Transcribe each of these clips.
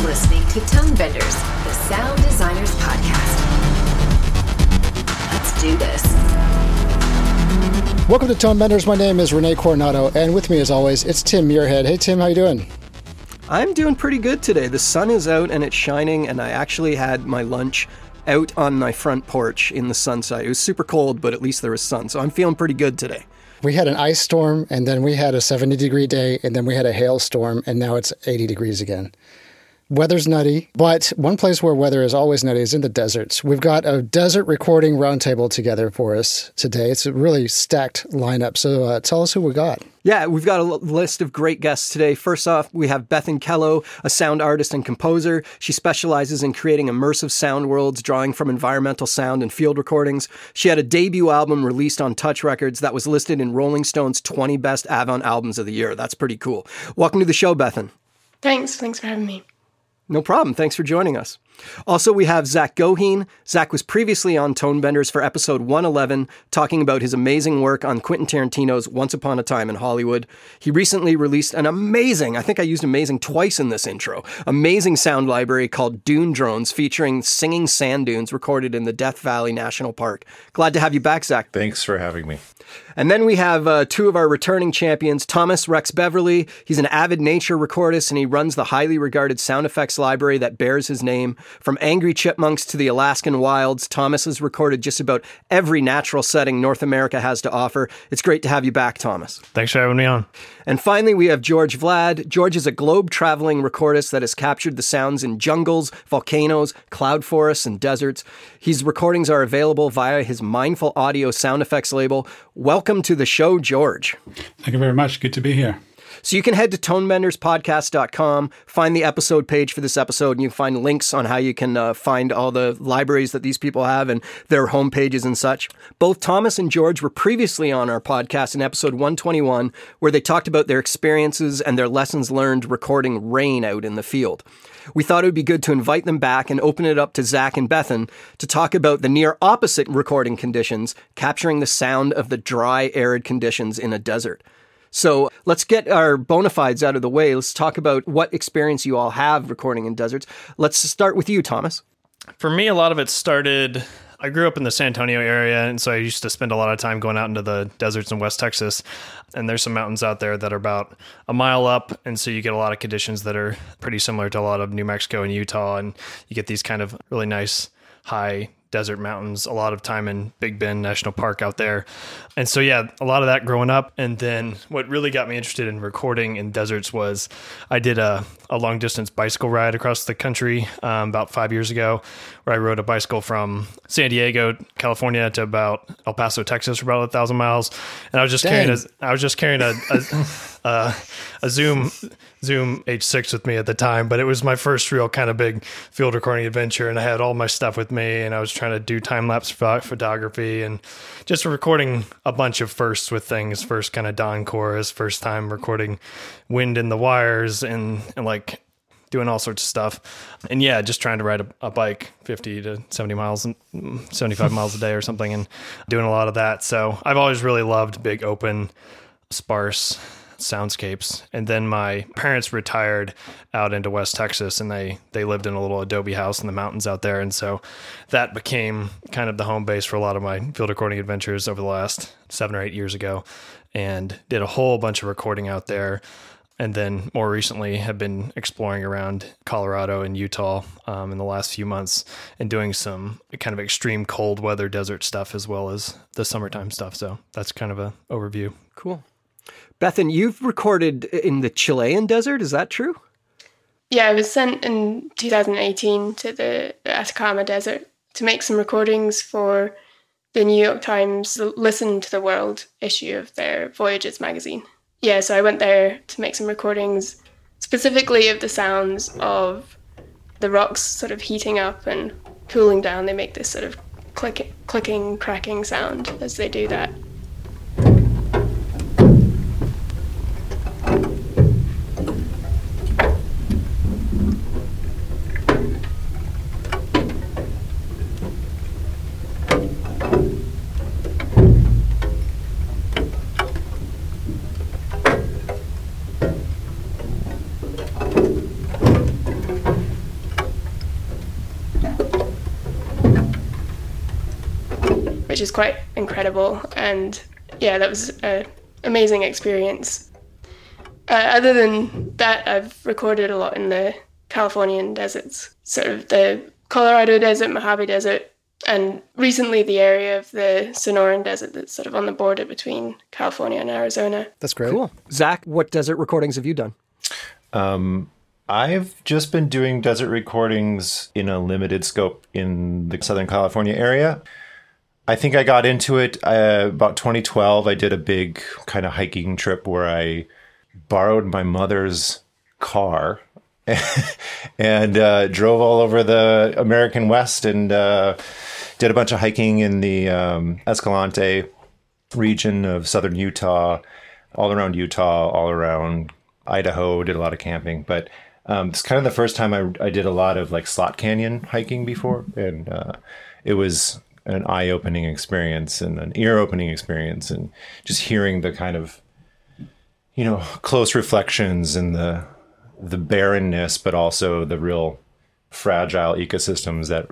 You're listening to Tone Benders, the Sound Designers Podcast. Let's do this. Welcome to Tone Benders. My name is Rene Coronado, and with me, as always, it's Tim Muirhead. Hey, Tim, how you doing? I'm doing pretty good today. The sun is out and it's shining, and I actually had my lunch out on my front porch in the sunset. It was super cold, but at least there was sun, so I'm feeling pretty good today. We had an ice storm, and then we had a 70 degree day, and then we had a hailstorm, and now it's 80 degrees again. Weather's nutty, but one place where weather is always nutty is in the deserts. We've got a desert recording roundtable together for us today. It's a really stacked lineup. So uh, tell us who we got. Yeah, we've got a list of great guests today. First off, we have Bethan Kellough, a sound artist and composer. She specializes in creating immersive sound worlds, drawing from environmental sound and field recordings. She had a debut album released on Touch Records that was listed in Rolling Stone's 20 Best Avant Albums of the Year. That's pretty cool. Welcome to the show, Bethan. Thanks. Thanks for having me. No problem. Thanks for joining us. Also, we have Zach Goheen. Zach was previously on Tone Benders for episode 111, talking about his amazing work on Quentin Tarantino's Once Upon a Time in Hollywood. He recently released an amazing, I think I used amazing twice in this intro, amazing sound library called Dune Drones, featuring singing sand dunes recorded in the Death Valley National Park. Glad to have you back, Zach. Thanks for having me. And then we have uh, two of our returning champions, Thomas Rex Beverly. He's an avid nature recordist and he runs the highly regarded sound effects library that bears his name. From angry chipmunks to the Alaskan wilds, Thomas has recorded just about every natural setting North America has to offer. It's great to have you back, Thomas. Thanks for having me on. And finally, we have George Vlad. George is a globe traveling recordist that has captured the sounds in jungles, volcanoes, cloud forests, and deserts. His recordings are available via his Mindful Audio sound effects label. Welcome to the show, George. Thank you very much. Good to be here. So you can head to tonebenderspodcast.com, find the episode page for this episode, and you can find links on how you can uh, find all the libraries that these people have and their home pages and such. Both Thomas and George were previously on our podcast in episode 121, where they talked about their experiences and their lessons learned recording rain out in the field. We thought it would be good to invite them back and open it up to Zach and Bethan to talk about the near opposite recording conditions, capturing the sound of the dry, arid conditions in a desert. So let's get our bona fides out of the way. Let's talk about what experience you all have recording in deserts. Let's start with you, Thomas. For me, a lot of it started. I grew up in the San Antonio area, and so I used to spend a lot of time going out into the deserts in West Texas. And there's some mountains out there that are about a mile up, and so you get a lot of conditions that are pretty similar to a lot of New Mexico and Utah, and you get these kind of really nice high desert mountains, a lot of time in Big Bend National Park out there. And so, yeah, a lot of that growing up. And then what really got me interested in recording in deserts was I did a, a long distance bicycle ride across the country um, about five years ago, where I rode a bicycle from San Diego, California to about El Paso, Texas for about a thousand miles. And I was just Dang. carrying a, I was just carrying a, a, a, a Zoom Zoom H6 with me at the time, but it was my first real kind of big field recording adventure. And I had all my stuff with me and I was trying to do time lapse photography and just recording a bunch of firsts with things. First kind of dawn chorus, first time recording wind in the wires and, and like doing all sorts of stuff. And yeah, just trying to ride a, a bike 50 to 70 miles and 75 miles a day or something and doing a lot of that. So I've always really loved big, open, sparse soundscapes. And then my parents retired out into West Texas and they they lived in a little adobe house in the mountains out there. And so that became kind of the home base for a lot of my field recording adventures over the last 7 or 8 years ago and did a whole bunch of recording out there and then more recently have been exploring around Colorado and Utah um, in the last few months and doing some kind of extreme cold weather desert stuff as well as the summertime stuff. So that's kind of a overview. Cool. Bethan, you've recorded in the Chilean desert. Is that true? Yeah, I was sent in 2018 to the Atacama Desert to make some recordings for the New York Times Listen to the World issue of their Voyages magazine. Yeah, so I went there to make some recordings specifically of the sounds of the rocks sort of heating up and cooling down. They make this sort of click, clicking, cracking sound as they do that. Which is quite incredible. And yeah, that was an amazing experience. Uh, other than that, I've recorded a lot in the Californian deserts, sort of the Colorado Desert, Mojave Desert, and recently the area of the Sonoran Desert that's sort of on the border between California and Arizona. That's great. Cool. Zach, what desert recordings have you done? Um, I've just been doing desert recordings in a limited scope in the Southern California area. I think I got into it uh, about 2012. I did a big kind of hiking trip where I borrowed my mother's car and uh, drove all over the American West and uh, did a bunch of hiking in the um, Escalante region of southern Utah, all around Utah, all around Idaho. Did a lot of camping, but um, it's kind of the first time I, I did a lot of like slot canyon hiking before, and uh, it was an eye opening experience and an ear opening experience, and just hearing the kind of you know close reflections and the the barrenness, but also the real fragile ecosystems that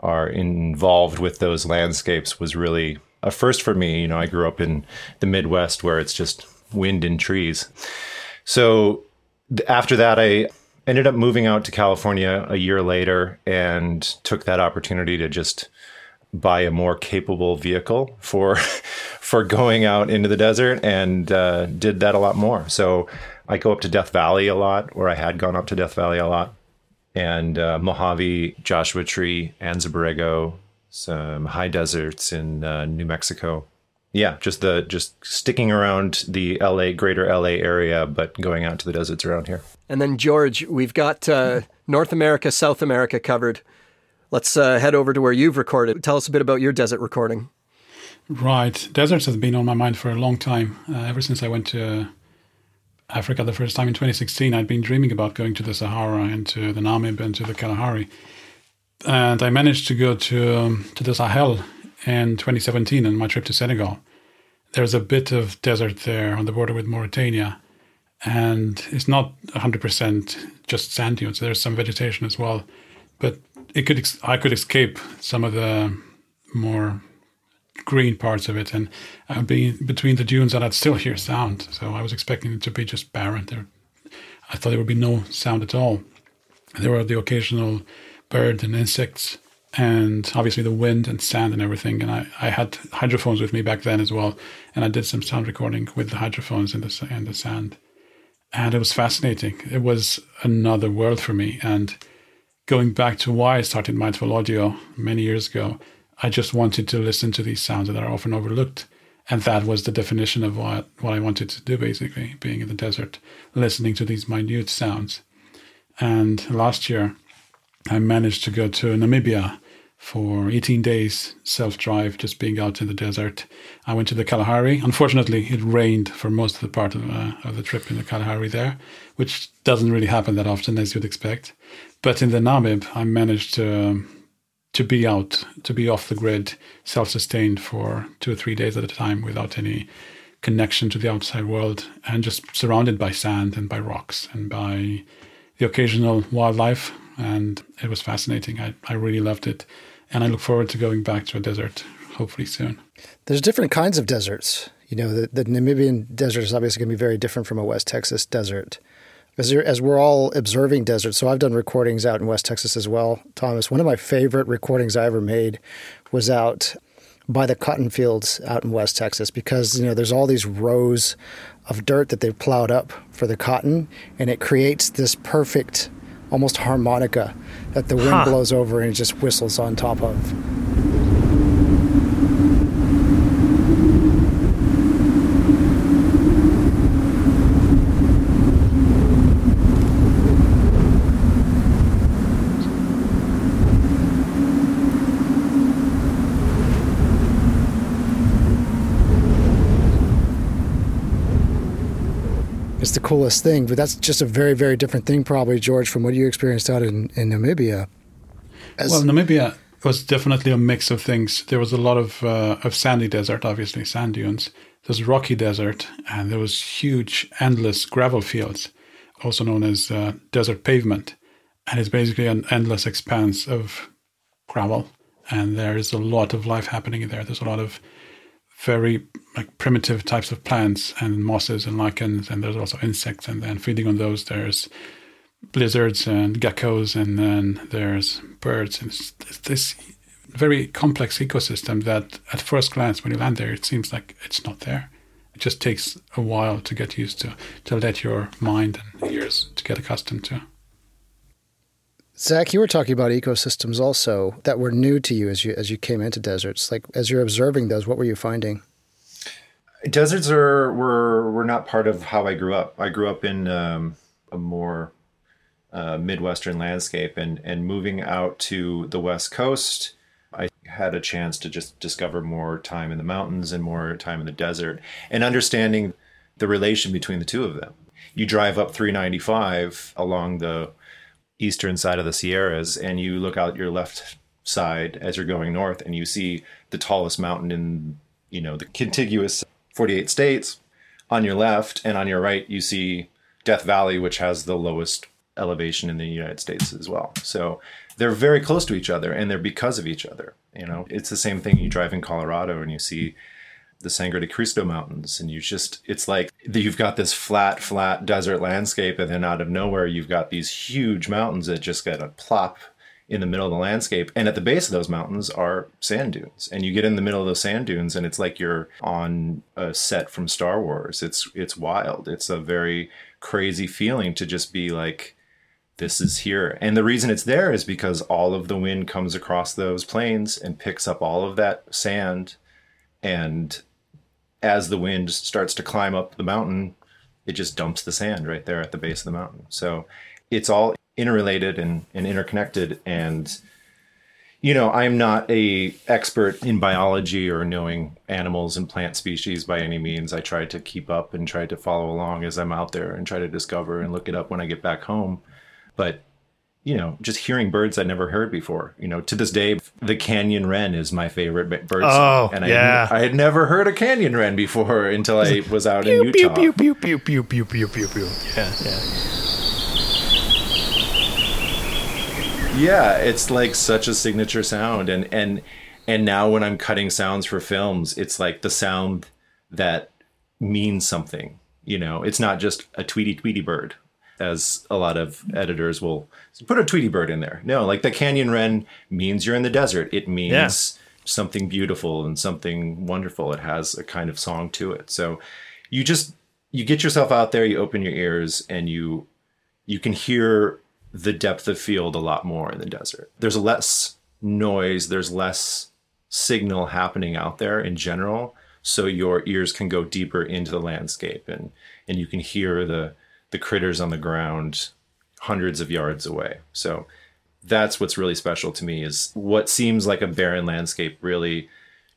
are involved with those landscapes was really a first for me. You know, I grew up in the Midwest where it's just wind and trees. So after that, I ended up moving out to California a year later and took that opportunity to just buy a more capable vehicle for for going out into the desert and uh, did that a lot more. So I go up to Death Valley a lot, or I had gone up to Death Valley a lot, and uh, Mojave, Joshua Tree, Anza Borrego, some high deserts in uh, New Mexico. Yeah, just the just sticking around the LA, greater LA area, but going out to the deserts around here. And then George, we've got uh, North America, South America covered. Let's uh, head over to where you've recorded. Tell us a bit about your desert recording. Right, deserts has been on my mind for a long time. Uh, ever since I went to Africa the first time in 2016, I'd been dreaming about going to the Sahara and to the Namib and to the Kalahari. And I managed to go to um, to the Sahel in 2017 on my trip to Senegal. There's a bit of desert there on the border with Mauritania, and it's not 100% just sand dunes. There's some vegetation as well, but it could I could escape some of the more green parts of it, and I'd be between the dunes and I'd still hear sound. So I was expecting it to be just barren. There, I thought there would be no sound at all. There were the occasional bird and insects, and obviously the wind and sand and everything. And I, I had hydrophones with me back then as well, and I did some sound recording with the hydrophones in the in the sand, and it was fascinating. It was another world for me, and going back to why I started Mindful Audio many years ago I just wanted to listen to these sounds that are often overlooked. And that was the definition of what, what I wanted to do, basically, being in the desert, listening to these minute sounds. And last year, I managed to go to Namibia for 18 days self drive, just being out in the desert. I went to the Kalahari. Unfortunately, it rained for most of the part of, uh, of the trip in the Kalahari there, which doesn't really happen that often as you'd expect. But in the Namib, I managed to. Um, to be out, to be off the grid, self sustained for two or three days at a time without any connection to the outside world and just surrounded by sand and by rocks and by the occasional wildlife. And it was fascinating. I, I really loved it. And I look forward to going back to a desert hopefully soon. There's different kinds of deserts. You know, the, the Namibian desert is obviously going to be very different from a West Texas desert as, as we're all observing deserts, so I've done recordings out in West Texas as well, Thomas. One of my favorite recordings I ever made was out by the cotton fields out in West Texas because you know there's all these rows of dirt that they've plowed up for the cotton, and it creates this perfect, almost harmonica that the wind huh. blows over and just whistles on top of. The coolest thing. But that's just a very, very different thing, probably, George, from what you experienced out in, in Namibia. As well, Namibia was definitely a mix of things. There was a lot of uh, of sandy desert, obviously sand dunes. There's rocky desert, and there was huge, endless gravel fields, also known as uh, desert pavement, and it's basically an endless expanse of gravel and there is a lot of life happening there. There's a lot of very like primitive types of plants and mosses and lichens, and there's also insects, and then feeding on those, there's lizards and geckos, and then there's birds, and this very complex ecosystem that, at first glance, when you land there, it seems like it's not there. It just takes a while to get used to, to let your mind and ears to get accustomed to. Zach, you were talking about ecosystems also that were new to you as you as you came into deserts. Like as you're observing those, what were you finding? Deserts are were were not part of how I grew up. I grew up in um, a more uh, midwestern landscape, and and moving out to the west coast, I had a chance to just discover more time in the mountains and more time in the desert, and understanding the relation between the two of them. You drive up 395 along the eastern side of the Sierras and you look out your left side as you're going north and you see the tallest mountain in you know the contiguous 48 states on your left and on your right you see Death Valley which has the lowest elevation in the United States as well. So they're very close to each other and they're because of each other. You know, it's the same thing you drive in Colorado and you see the Sangre de Cristo Mountains, and you just, it's like you've got this flat, flat desert landscape, and then out of nowhere, you've got these huge mountains that just get a plop in the middle of the landscape. And at the base of those mountains are sand dunes. And you get in the middle of those sand dunes, and it's like you're on a set from Star Wars. It's it's wild. It's a very crazy feeling to just be like, this is here. And the reason it's there is because all of the wind comes across those plains and picks up all of that sand and as the wind starts to climb up the mountain, it just dumps the sand right there at the base of the mountain. So it's all interrelated and, and interconnected. And, you know, I'm not a expert in biology or knowing animals and plant species by any means. I try to keep up and try to follow along as I'm out there and try to discover and look it up when I get back home. But you know, just hearing birds I'd never heard before. You know, to this day, the canyon wren is my favorite bird. Oh, and yeah. I, I had never heard a canyon wren before until I was out pew, in Utah. Pew, pew, pew, pew, pew, pew, pew, pew. Yeah, yeah. Yeah, it's like such a signature sound, and and and now when I'm cutting sounds for films, it's like the sound that means something. You know, it's not just a tweety tweety bird as a lot of editors will put a Tweety bird in there. No, like the canyon wren means you're in the desert. It means yeah. something beautiful and something wonderful. It has a kind of song to it. So you just you get yourself out there, you open your ears, and you you can hear the depth of field a lot more in the desert. There's less noise. There's less signal happening out there in general. So your ears can go deeper into the landscape and and you can hear the the critters on the ground hundreds of yards away. So that's what's really special to me is what seems like a barren landscape really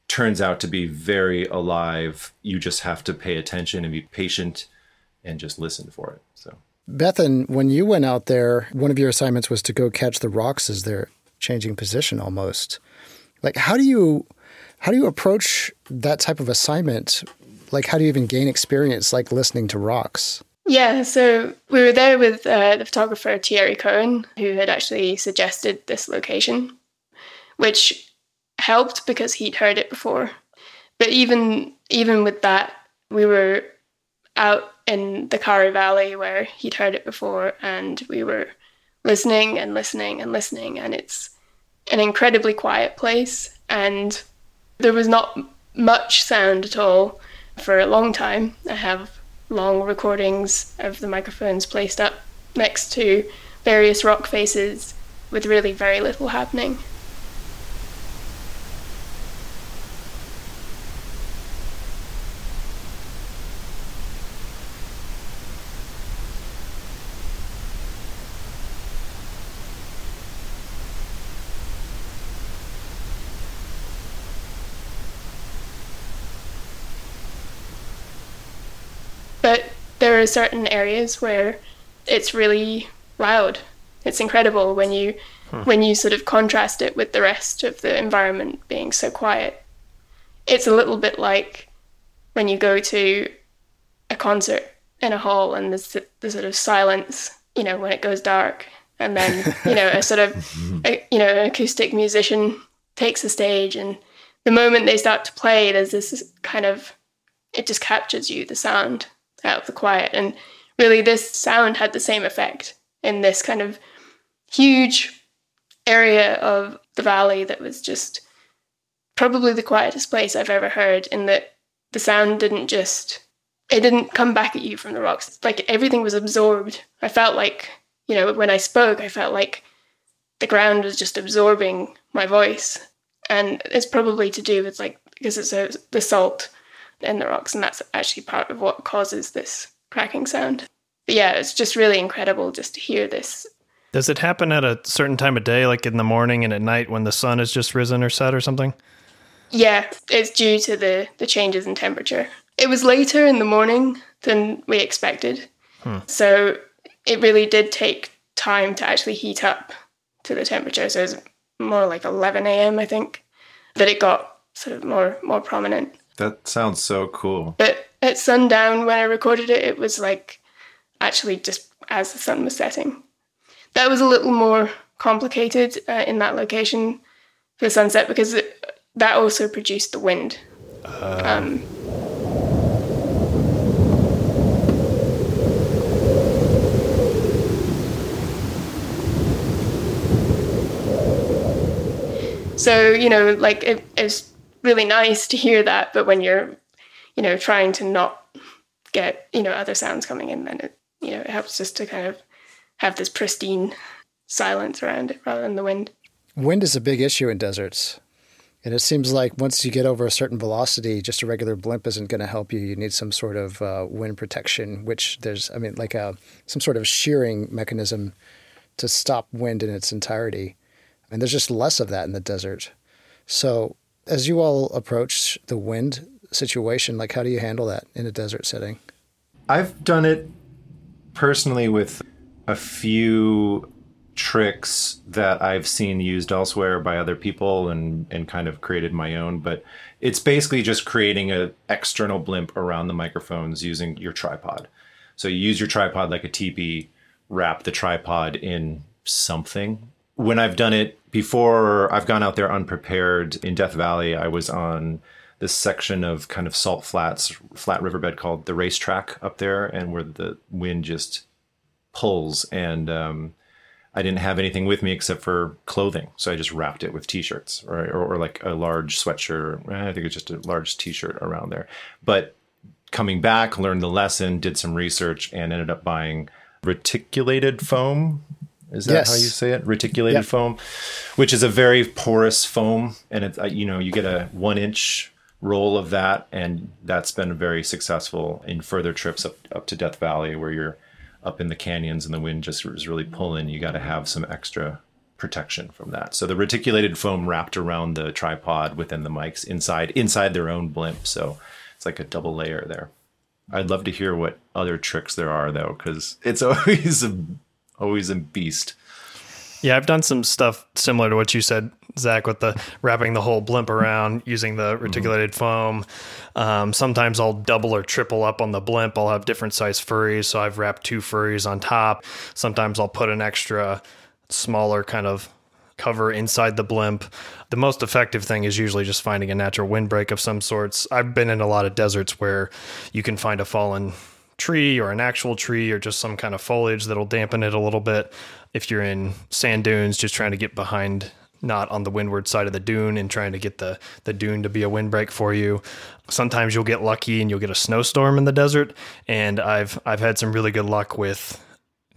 turns out to be very alive. You just have to pay attention and be patient and just listen for it. So Bethan, when you went out there, one of your assignments was to go catch the rocks as they're changing position almost. Like how do you how do you approach that type of assignment? Like how do you even gain experience like listening to rocks? Yeah, so we were there with uh, the photographer Thierry Cohen, who had actually suggested this location, which helped because he'd heard it before. But even even with that, we were out in the Kari Valley where he'd heard it before, and we were listening and listening and listening, and it's an incredibly quiet place, and there was not much sound at all for a long time. I have long recordings of the microphones placed up next to various rock faces with really very little happening. there are certain areas where it's really loud. It's incredible when you hmm. when you sort of contrast it with the rest of the environment being so quiet. It's a little bit like when you go to a concert in a hall and there's the, the sort of silence, you know, when it goes dark, and then you know a sort of a, you know an acoustic musician takes the stage and the moment they start to play, there's this kind of it just captures you, the sound out of the quiet. And really this sound had the same effect in this kind of huge area of the valley that was just probably the quietest place I've ever heard in that the sound didn't just it didn't come back at you from the rocks. Like everything was absorbed. I felt like, you know, when I spoke, I felt like the ground was just absorbing my voice. And it's probably to do with like because it's a, the salt in the rocks, and that's actually part of what causes this cracking sound. But yeah, it's just really incredible just to hear this. Does it happen at a certain time of day, like in the morning and at night when the sun has just risen or set or something? Yeah, it's due to the, the changes in temperature. It was later in the morning than we expected. Hmm. So it really did take time to actually heat up to the temperature. So it was more like 11 a.m., I think, that it got sort of more more prominent. That sounds so cool. But at sundown, when I recorded it, it was like actually just as the sun was setting. That was a little more complicated uh, in that location for the sunset because it, that also produced the wind. Uh. Um, so you know, like it, it's really nice to hear that, but when you're, you know, trying to not get you know other sounds coming in, then it you know it helps just to kind of have this pristine silence around it rather than the wind. Wind is a big issue in deserts. And it seems like once you get over a certain velocity, just a regular blimp isn't going to help you. You need some sort of uh, wind protection, which there's, I mean, like a some sort of shearing mechanism to stop wind in its entirety. And there's just less of that in the desert. So as you all approach the wind situation, like how do you handle that in a desert setting? I've done it personally with a few tricks that I've seen used elsewhere by other people and and kind of created my own but it's basically just creating an external blimp around the microphones using your tripod. So you use your tripod like a teepee, wrap the tripod in something. When I've done it before I've gone out there unprepared in Death Valley, I was on this section of kind of salt flats, flat riverbed called the racetrack up there, and where the wind just pulls. And um, I didn't have anything with me except for clothing, so I just wrapped it with t-shirts or, or, like a large sweatshirt. Eh, I think it's just a large t-shirt around there. But coming back, learned the lesson, did some research, and ended up buying reticulated foam is that yes. how you say it? Reticulated yep. foam, which is a very porous foam, and it uh, you know you get a one inch roll of that, and that's been very successful in further trips up up to Death Valley where you're up in the canyons and the wind just is really pulling. You got to have some extra protection from that. So the reticulated foam wrapped around the tripod within the mics inside inside their own blimp. So it's like a double layer there. I'd love to hear what other tricks there are though, because it's always a always a beast. Yeah, I've done some stuff similar to what you said, Zach, with the wrapping the whole blimp around using the mm-hmm. reticulated mm-hmm. foam. Um, sometimes I'll double or triple up on the blimp. I'll have different size furries, so I've wrapped two furries on top. Sometimes I'll put an extra smaller kind of cover inside the blimp. The most effective thing is usually just finding a natural windbreak of some sorts. I've been in a lot of deserts where you can find a fallen tree or an actual tree or just some kind of foliage that'll dampen it a little bit. If you're in sand dunes, just trying to get behind not on the windward side of the dune and trying to get the, the dune to be a windbreak for you. Sometimes you'll get lucky and you'll get a snowstorm in the desert. And I've I've had some really good luck with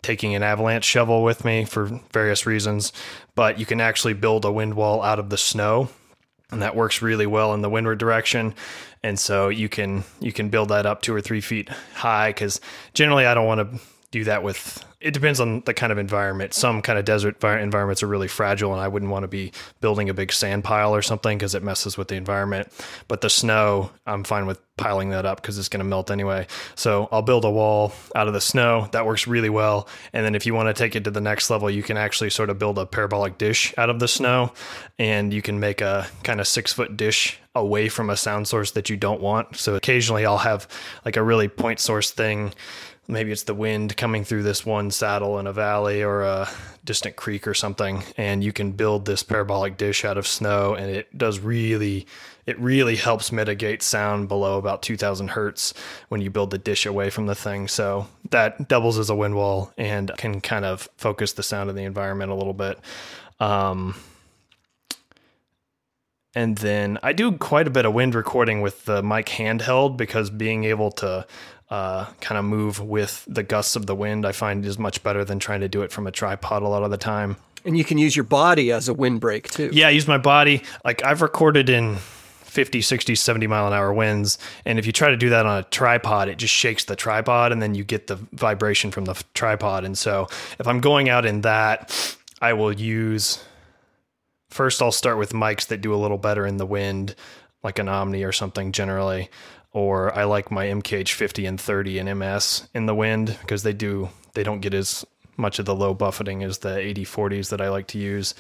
taking an avalanche shovel with me for various reasons. But you can actually build a wind wall out of the snow and that works really well in the windward direction. And so you can you can build that up two or three feet high because generally i don't want to do that with it depends on the kind of environment. Some kind of desert environments are really fragile, and I wouldn't want to be building a big sand pile or something because it messes with the environment. But the snow, I'm fine with piling that up because it's going to melt anyway. So I'll build a wall out of the snow. That works really well. And then if you want to take it to the next level, you can actually sort of build a parabolic dish out of the snow, and you can make a kind of six foot dish away from a sound source that you don't want. So occasionally I'll have like a really point source thing maybe it's the wind coming through this one saddle in a valley or a distant creek or something and you can build this parabolic dish out of snow and it does really it really helps mitigate sound below about 2000 hertz when you build the dish away from the thing. So that doubles as a wind wall and can kind of focus the sound of the environment a little bit. Um, and then I do quite a bit of wind recording with the mic handheld because being able to uh, kind of move with the gusts of the wind, I find is much better than trying to do it from a tripod a lot of the time. And you can use your body as a windbreak too. Yeah, I use my body. Like I've recorded in 50, 60, 70 mile an hour winds. And if you try to do that on a tripod, it just shakes the tripod and then you get the vibration from the tripod. And so if I'm going out in that, I will use first I'll start with mics that do a little better in the wind, like an Omni or something generally. Or I like my MKH 50 and 30 and MS in the wind because they do they don't get as much of the low buffeting as the 80 40s that I like to use.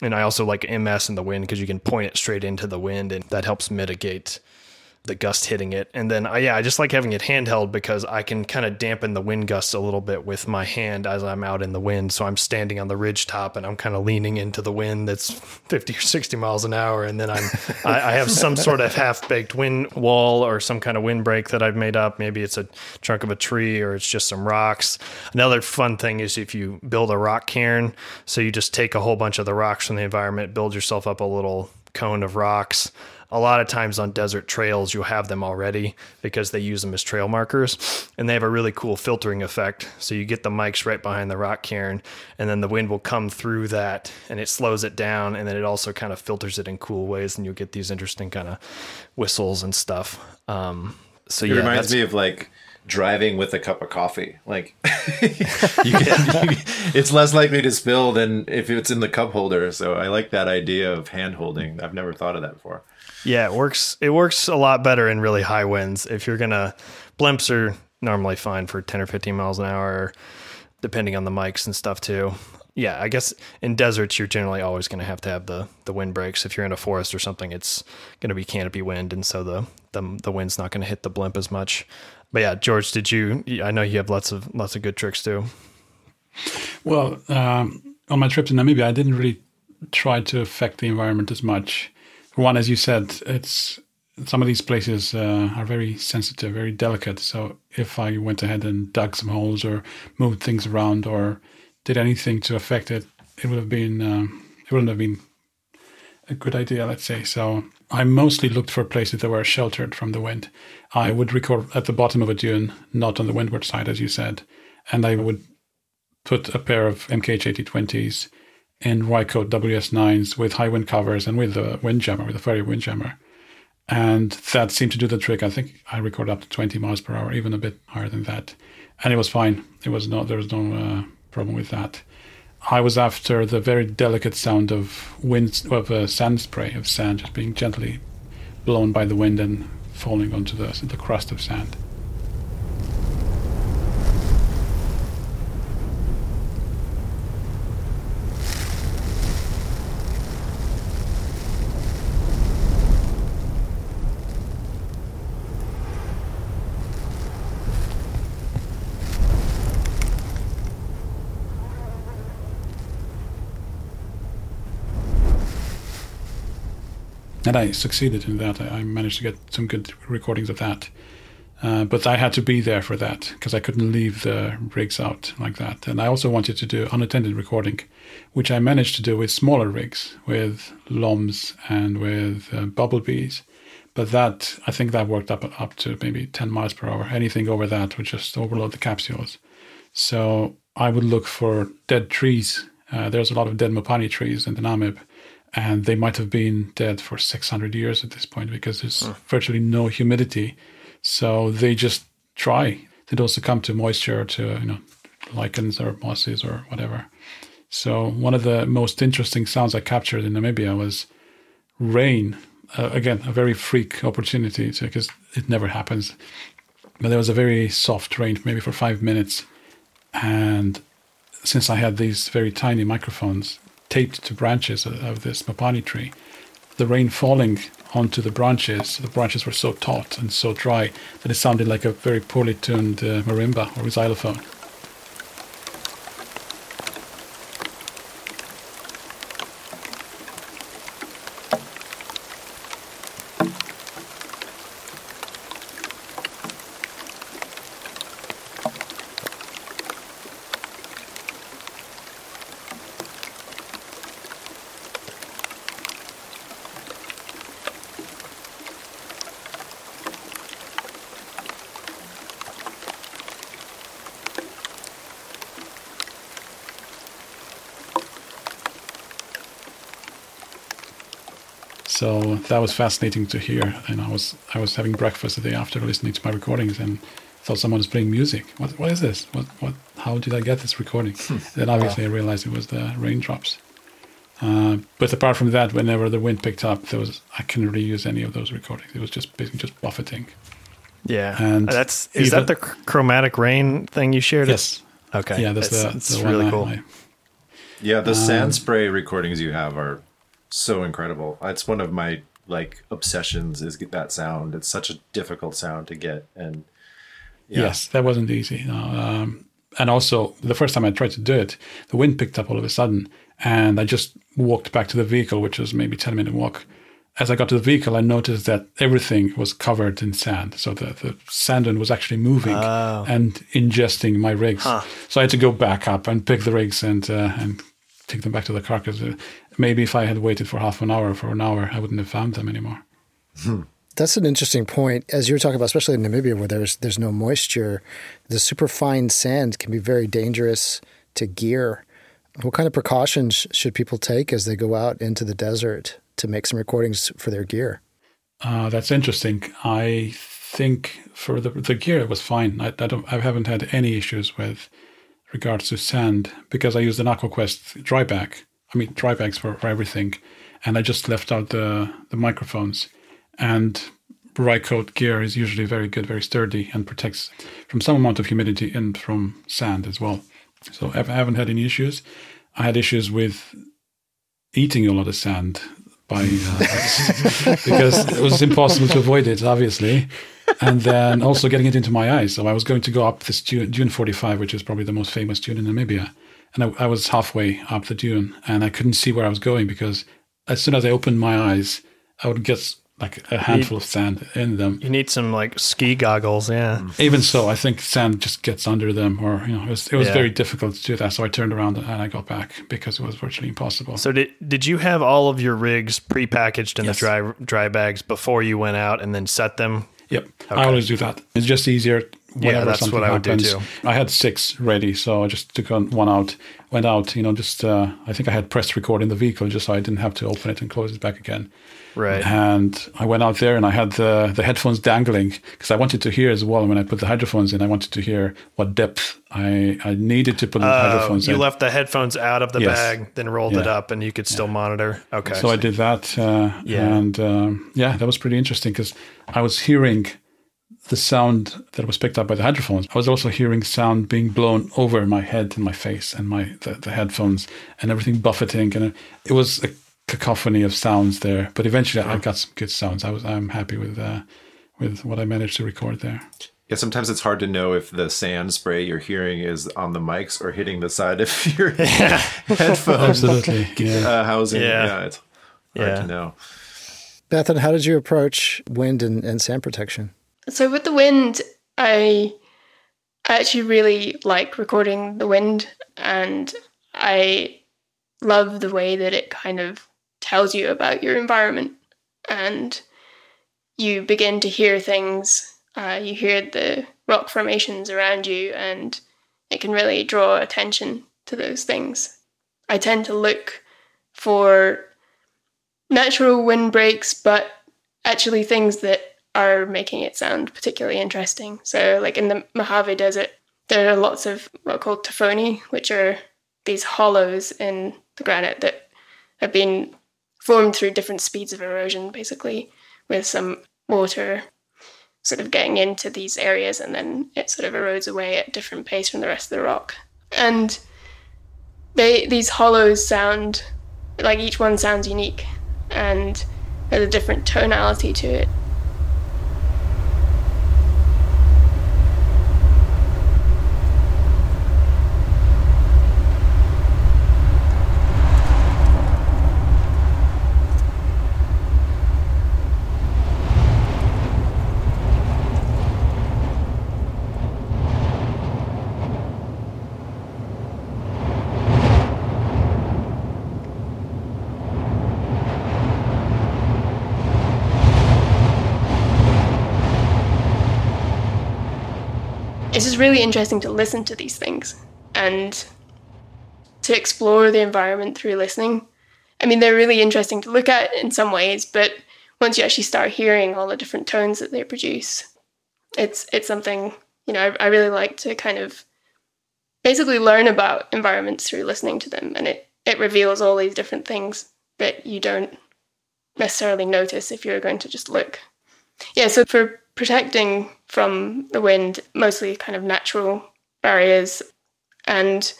And I also like MS in the wind because you can point it straight into the wind and that helps mitigate the gust hitting it. And then, uh, yeah, I just like having it handheld because I can kind of dampen the wind gusts a little bit with my hand as I'm out in the wind. So I'm standing on the ridge top and I'm kind of leaning into the wind that's 50 or 60 miles an hour. And then I'm, I, I have some sort of half baked wind wall or some kind of windbreak that I've made up. Maybe it's a trunk of a tree or it's just some rocks. Another fun thing is if you build a rock cairn. So you just take a whole bunch of the rocks from the environment, build yourself up a little cone of rocks a lot of times on desert trails you'll have them already because they use them as trail markers and they have a really cool filtering effect so you get the mics right behind the rock cairn and then the wind will come through that and it slows it down and then it also kind of filters it in cool ways and you'll get these interesting kind of whistles and stuff um, so it yeah reminds me of like driving with a cup of coffee. Like you get, you, it's less likely to spill than if it's in the cup holder. So I like that idea of hand holding. I've never thought of that before. Yeah, it works. It works a lot better in really high winds. If you're gonna, blimps are normally fine for 10 or 15 miles an hour, depending on the mics and stuff too. Yeah, I guess in deserts you're generally always going to have to have the the wind breaks. If you're in a forest or something, it's going to be canopy wind, and so the the the wind's not going to hit the blimp as much. But yeah, George, did you? I know you have lots of lots of good tricks too. Well, um, on my trip to Namibia, I didn't really try to affect the environment as much. One, as you said, it's some of these places uh, are very sensitive, very delicate. So if I went ahead and dug some holes or moved things around or did anything to affect it, it would have been um, it wouldn't have been a good idea, let's say. So I mostly looked for places that were sheltered from the wind. I would record at the bottom of a dune, not on the windward side, as you said, and I would put a pair of MKH 8020s in Rycote WS9s with high wind covers and with a windjammer, with a Ferry windjammer. And that seemed to do the trick. I think I recorded up to 20 miles per hour, even a bit higher than that. And it was fine. It was no, there was no uh, problem with that. I was after the very delicate sound of wind, of uh, sand spray, of sand just being gently blown by the wind and falling onto the, the crust of sand. And I succeeded in that. I, I managed to get some good recordings of that. Uh, but I had to be there for that because I couldn't leave the rigs out like that. And I also wanted to do unattended recording, which I managed to do with smaller rigs, with LOMs and with uh, bumblebees. But that, I think that worked up up to maybe 10 miles per hour. Anything over that would just overload the capsules. So I would look for dead trees. Uh, there's a lot of dead Mopani trees in the Namib and they might have been dead for 600 years at this point because there's huh. virtually no humidity. So they just dry. They don't succumb to moisture, to you know, lichens or mosses or whatever. So one of the most interesting sounds I captured in Namibia was rain. Uh, again, a very freak opportunity because it never happens. But there was a very soft rain, maybe for five minutes, and since I had these very tiny microphones, taped to branches of this Mopani tree. The rain falling onto the branches. The branches were so taut and so dry that it sounded like a very poorly tuned uh, marimba or xylophone. So that was fascinating to hear. And I was I was having breakfast the day after listening to my recordings and thought someone was playing music. What what is this? What what? How did I get this recording? Hmm. then obviously I realized it was the raindrops. Uh, but apart from that, whenever the wind picked up, there was I couldn't reuse any of those recordings. It was just basically just buffeting. Yeah, And uh, that's is even- that the chromatic rain thing you shared? Yes. Okay. Yeah, that's, the, that's the really one cool. I- Yeah, the um, sand spray recordings you have are so incredible. It's one of my like obsessions is get that sound. It's such a difficult sound to get and yeah. Yes, that wasn't easy. No. Um, and also, the first time I tried to do it, the wind picked up all of a sudden, and I just walked back to the vehicle, which was maybe ten minute walk. As I got to the vehicle, I noticed that everything was covered in sand. So the, the sand dune was actually moving and ingesting my rigs. So I had to go back up and pick the rigs and uh, and take them back to the car. Because uh, maybe if I had waited for half an hour for an hour, I wouldn't have found them anymore. That's an interesting point. As you were talking about, especially in Namibia where there's there's no moisture, the superfine sand can be very dangerous to gear. What kind of precautions should people take as they go out into the desert to make some recordings for their gear? Uh, that's interesting. I think for the the gear it was fine. I, I don't I haven't had any issues with regards to sand because I used an AquaQuest dry bag. I mean dry bags for, for everything, and I just left out the the microphones. And Rycote gear is usually very good, very sturdy, and protects from some amount of humidity and from sand as well. So I haven't had any issues. I had issues with eating a lot of sand by uh, because it was impossible to avoid it, obviously, and then also getting it into my eyes. So I was going to go up this dune, dune 45, which is probably the most famous dune in Namibia, and I, I was halfway up the dune, and I couldn't see where I was going because as soon as I opened my eyes, I would get like a handful of sand in them. You need some like ski goggles. Yeah. Even so, I think sand just gets under them, or you know, it was, it was Yeah. very difficult to do that. So I turned around and I got back because it was virtually impossible. So did did you have all of your rigs prepackaged in Yes. the dry dry bags before you went out and then set them? Yep, I always do that. It's just easier whenever that's something what I would do happens. too. I had six ready, so I just took on one out, went out. You know, just uh, I think I had pressed record in the vehicle just so I didn't have to open it and close it back again. Right. And I went out there and I had the the headphones dangling because I wanted to hear as well. When I put the hydrophones in, I wanted to hear what depth I I needed to put the Oh, hydrophones you in. left the headphones out of the Yes. bag, then rolled it up, and you could still monitor. Okay. So I did that, uh, Yeah. and um, yeah, that was pretty interesting because I was hearing the sound that was picked up by the headphones. I was also hearing sound being blown over my head and my face and my the, the headphones and everything buffeting, and it was a cacophony of sounds there. But eventually, I got some good sounds. I was I'm happy with uh, with what I managed to record there. Yeah, sometimes it's hard to know if the sand spray you're hearing is on the mics or hitting the side of your headphones Absolutely, yeah. uh, housing. Yeah. Yeah. it's hard Yeah. to know. Bethan, how did you approach wind and, and sand protection? So with the wind, I I actually really like recording the wind, and I love the way that it kind of tells you about your environment, and you begin to hear things. Uh, you hear the rock formations around you, and it can really draw attention to those things. I tend to look for natural wind breaks, but actually things that are making it sound particularly interesting. So, like in the Mojave Desert, there are lots of what are called tafoni, which are these hollows in the granite that have been formed through different speeds of erosion, basically, with some water sort of getting into these areas and then it sort of erodes away at different pace from the rest of the rock. And they these hollows sound like each one sounds unique and has a different tonality to it. Really interesting to listen to these things and to explore the environment through listening. I mean, they're really interesting to look at in some ways, but once you actually start hearing all the different tones that they produce, it's it's something you know I, I really like to kind of basically learn about environments through listening to them, and it it reveals all these different things that you don't necessarily notice if you're going to just look. Yeah, so for protecting from the wind, mostly kind of natural barriers. And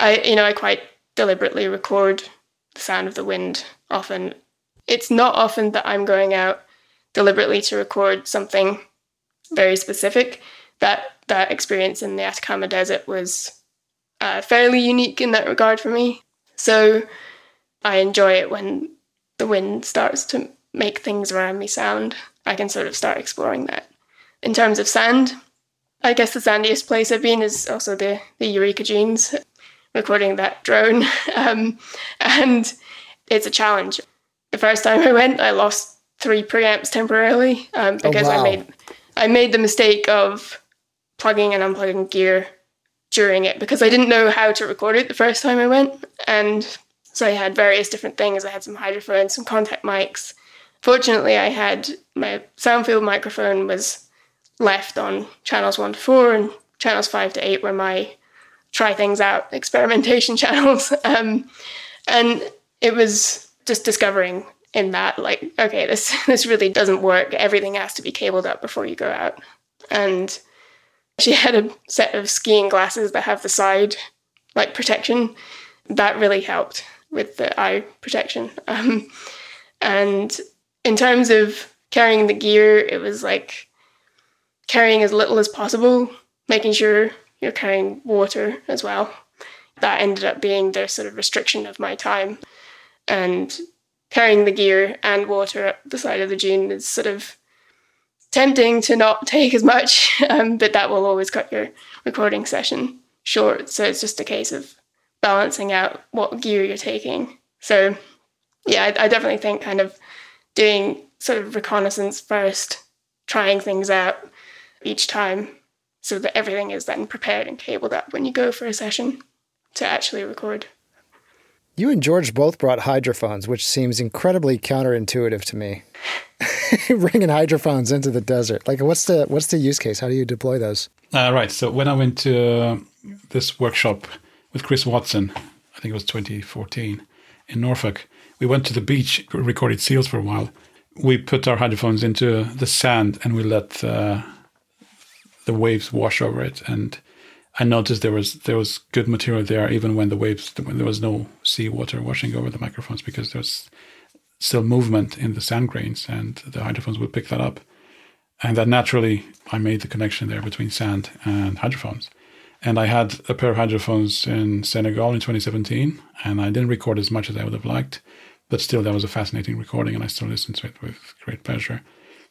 I, you know, I quite deliberately record the sound of the wind often. It's not often that I'm going out deliberately to record something very specific. That that experience in the Atacama Desert was uh, fairly unique in that regard for me. So I enjoy it when the wind starts to make things around me sound. I can sort of start exploring that. In terms of sand, I guess the sandiest place I've been is also the, the Eureka Dunes, recording that drone. Um, and it's a challenge. The first time I went, I lost three preamps temporarily um, because oh, wow. I made I made the mistake of plugging and unplugging gear during it because I didn't know how to record it the first time I went, and so I had various different things. I had some hydrophones, some contact mics, Fortunately, I had my Soundfield microphone was left on channels one to four, and channels five to eight were my try things out experimentation channels. Um, and it was just discovering in that, like, okay, this this really doesn't work. Everything has to be cabled up before you go out. And she had a set of skiing glasses that have the side like protection. That really helped with the eye protection. Um, and in terms of carrying the gear, it was like carrying as little as possible, making sure you're carrying water as well. That ended up being the sort of restriction of my time. And carrying the gear and water up the side of the dune is sort of tempting to not take as much, um, but that will always cut your recording session short. So it's just a case of balancing out what gear you're taking. So, yeah, I, I definitely think kind of doing sort of reconnaissance first, trying things out each time so that everything is then prepared and cabled up when you go for a session to actually record. You and George both brought hydrophones, which seems incredibly counterintuitive to me. Bringing hydrophones into the desert, like what's the what's the use case? How do you deploy those? Uh, right. So when I went to uh, this workshop with Chris Watson, I think it was 2014 in Norfolk, we went to the beach, recorded seals for a while. We put our hydrophones into the sand and we let uh, the waves wash over it. And I noticed there was there was good material there, even when the waves when there was no seawater washing over the microphones, because there was still movement in the sand grains, and the hydrophones would pick that up. And that naturally, I made the connection there between sand and hydrophones. And I had a pair of hydrophones in Senegal in 2017, and I didn't record as much as I would have liked. But still, that was a fascinating recording, and I still listen to it with great pleasure.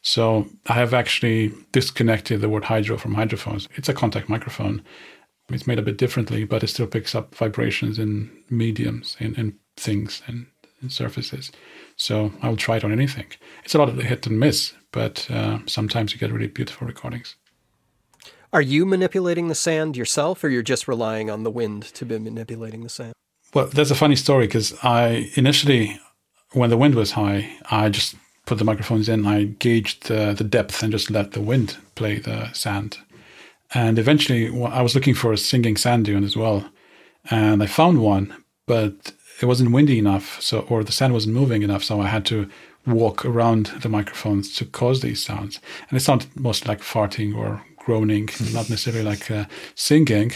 So I have actually disconnected the word hydro from hydrophones. It's a contact microphone. It's made a bit differently, but it still picks up vibrations in mediums, in, in things, and in surfaces. So I will try it on anything. It's a lot of hit and miss, but uh, sometimes you get really beautiful recordings. Are you manipulating the sand yourself, or you're just relying on the wind to be manipulating the sand? Well, that's a funny story because I initially when the wind was high, I just put the microphones in. I gauged the, the depth and just let the wind play the sand. And eventually, well, I was looking for a singing sand dune as well, and I found one, but it wasn't windy enough, so or the sand wasn't moving enough, so I had to walk around the microphones to cause these sounds. And it sounded mostly like farting or groaning, not necessarily like uh, singing,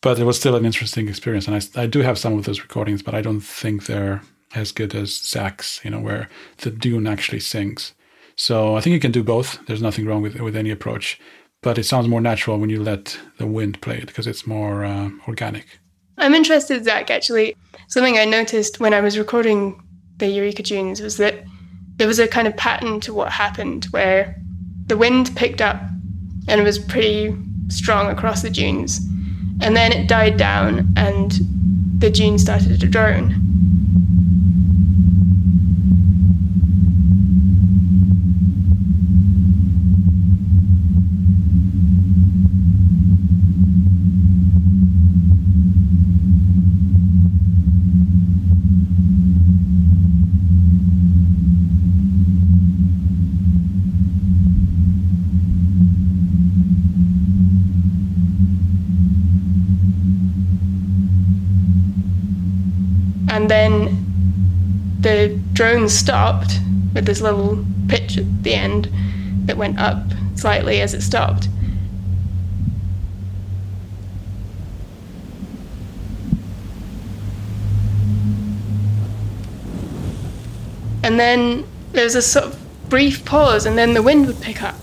but it was still an interesting experience. And I, I do have some of those recordings, but I don't think they're as good as Zach's, you know, where the dune actually sings. So I think you can do both. There's nothing wrong with with any approach, but it sounds more natural when you let the wind play it because it's more uh, organic. I'm interested, Zach, actually. Something I noticed when I was recording the Eureka Dunes was that there was a kind of pattern to what happened where the wind picked up and it was pretty strong across the dunes. And then it died down and the dune started to drone. And then the drone stopped with this little pitch at the end that went up slightly as it stopped. And then there was a sort of brief pause, and then the wind would pick up.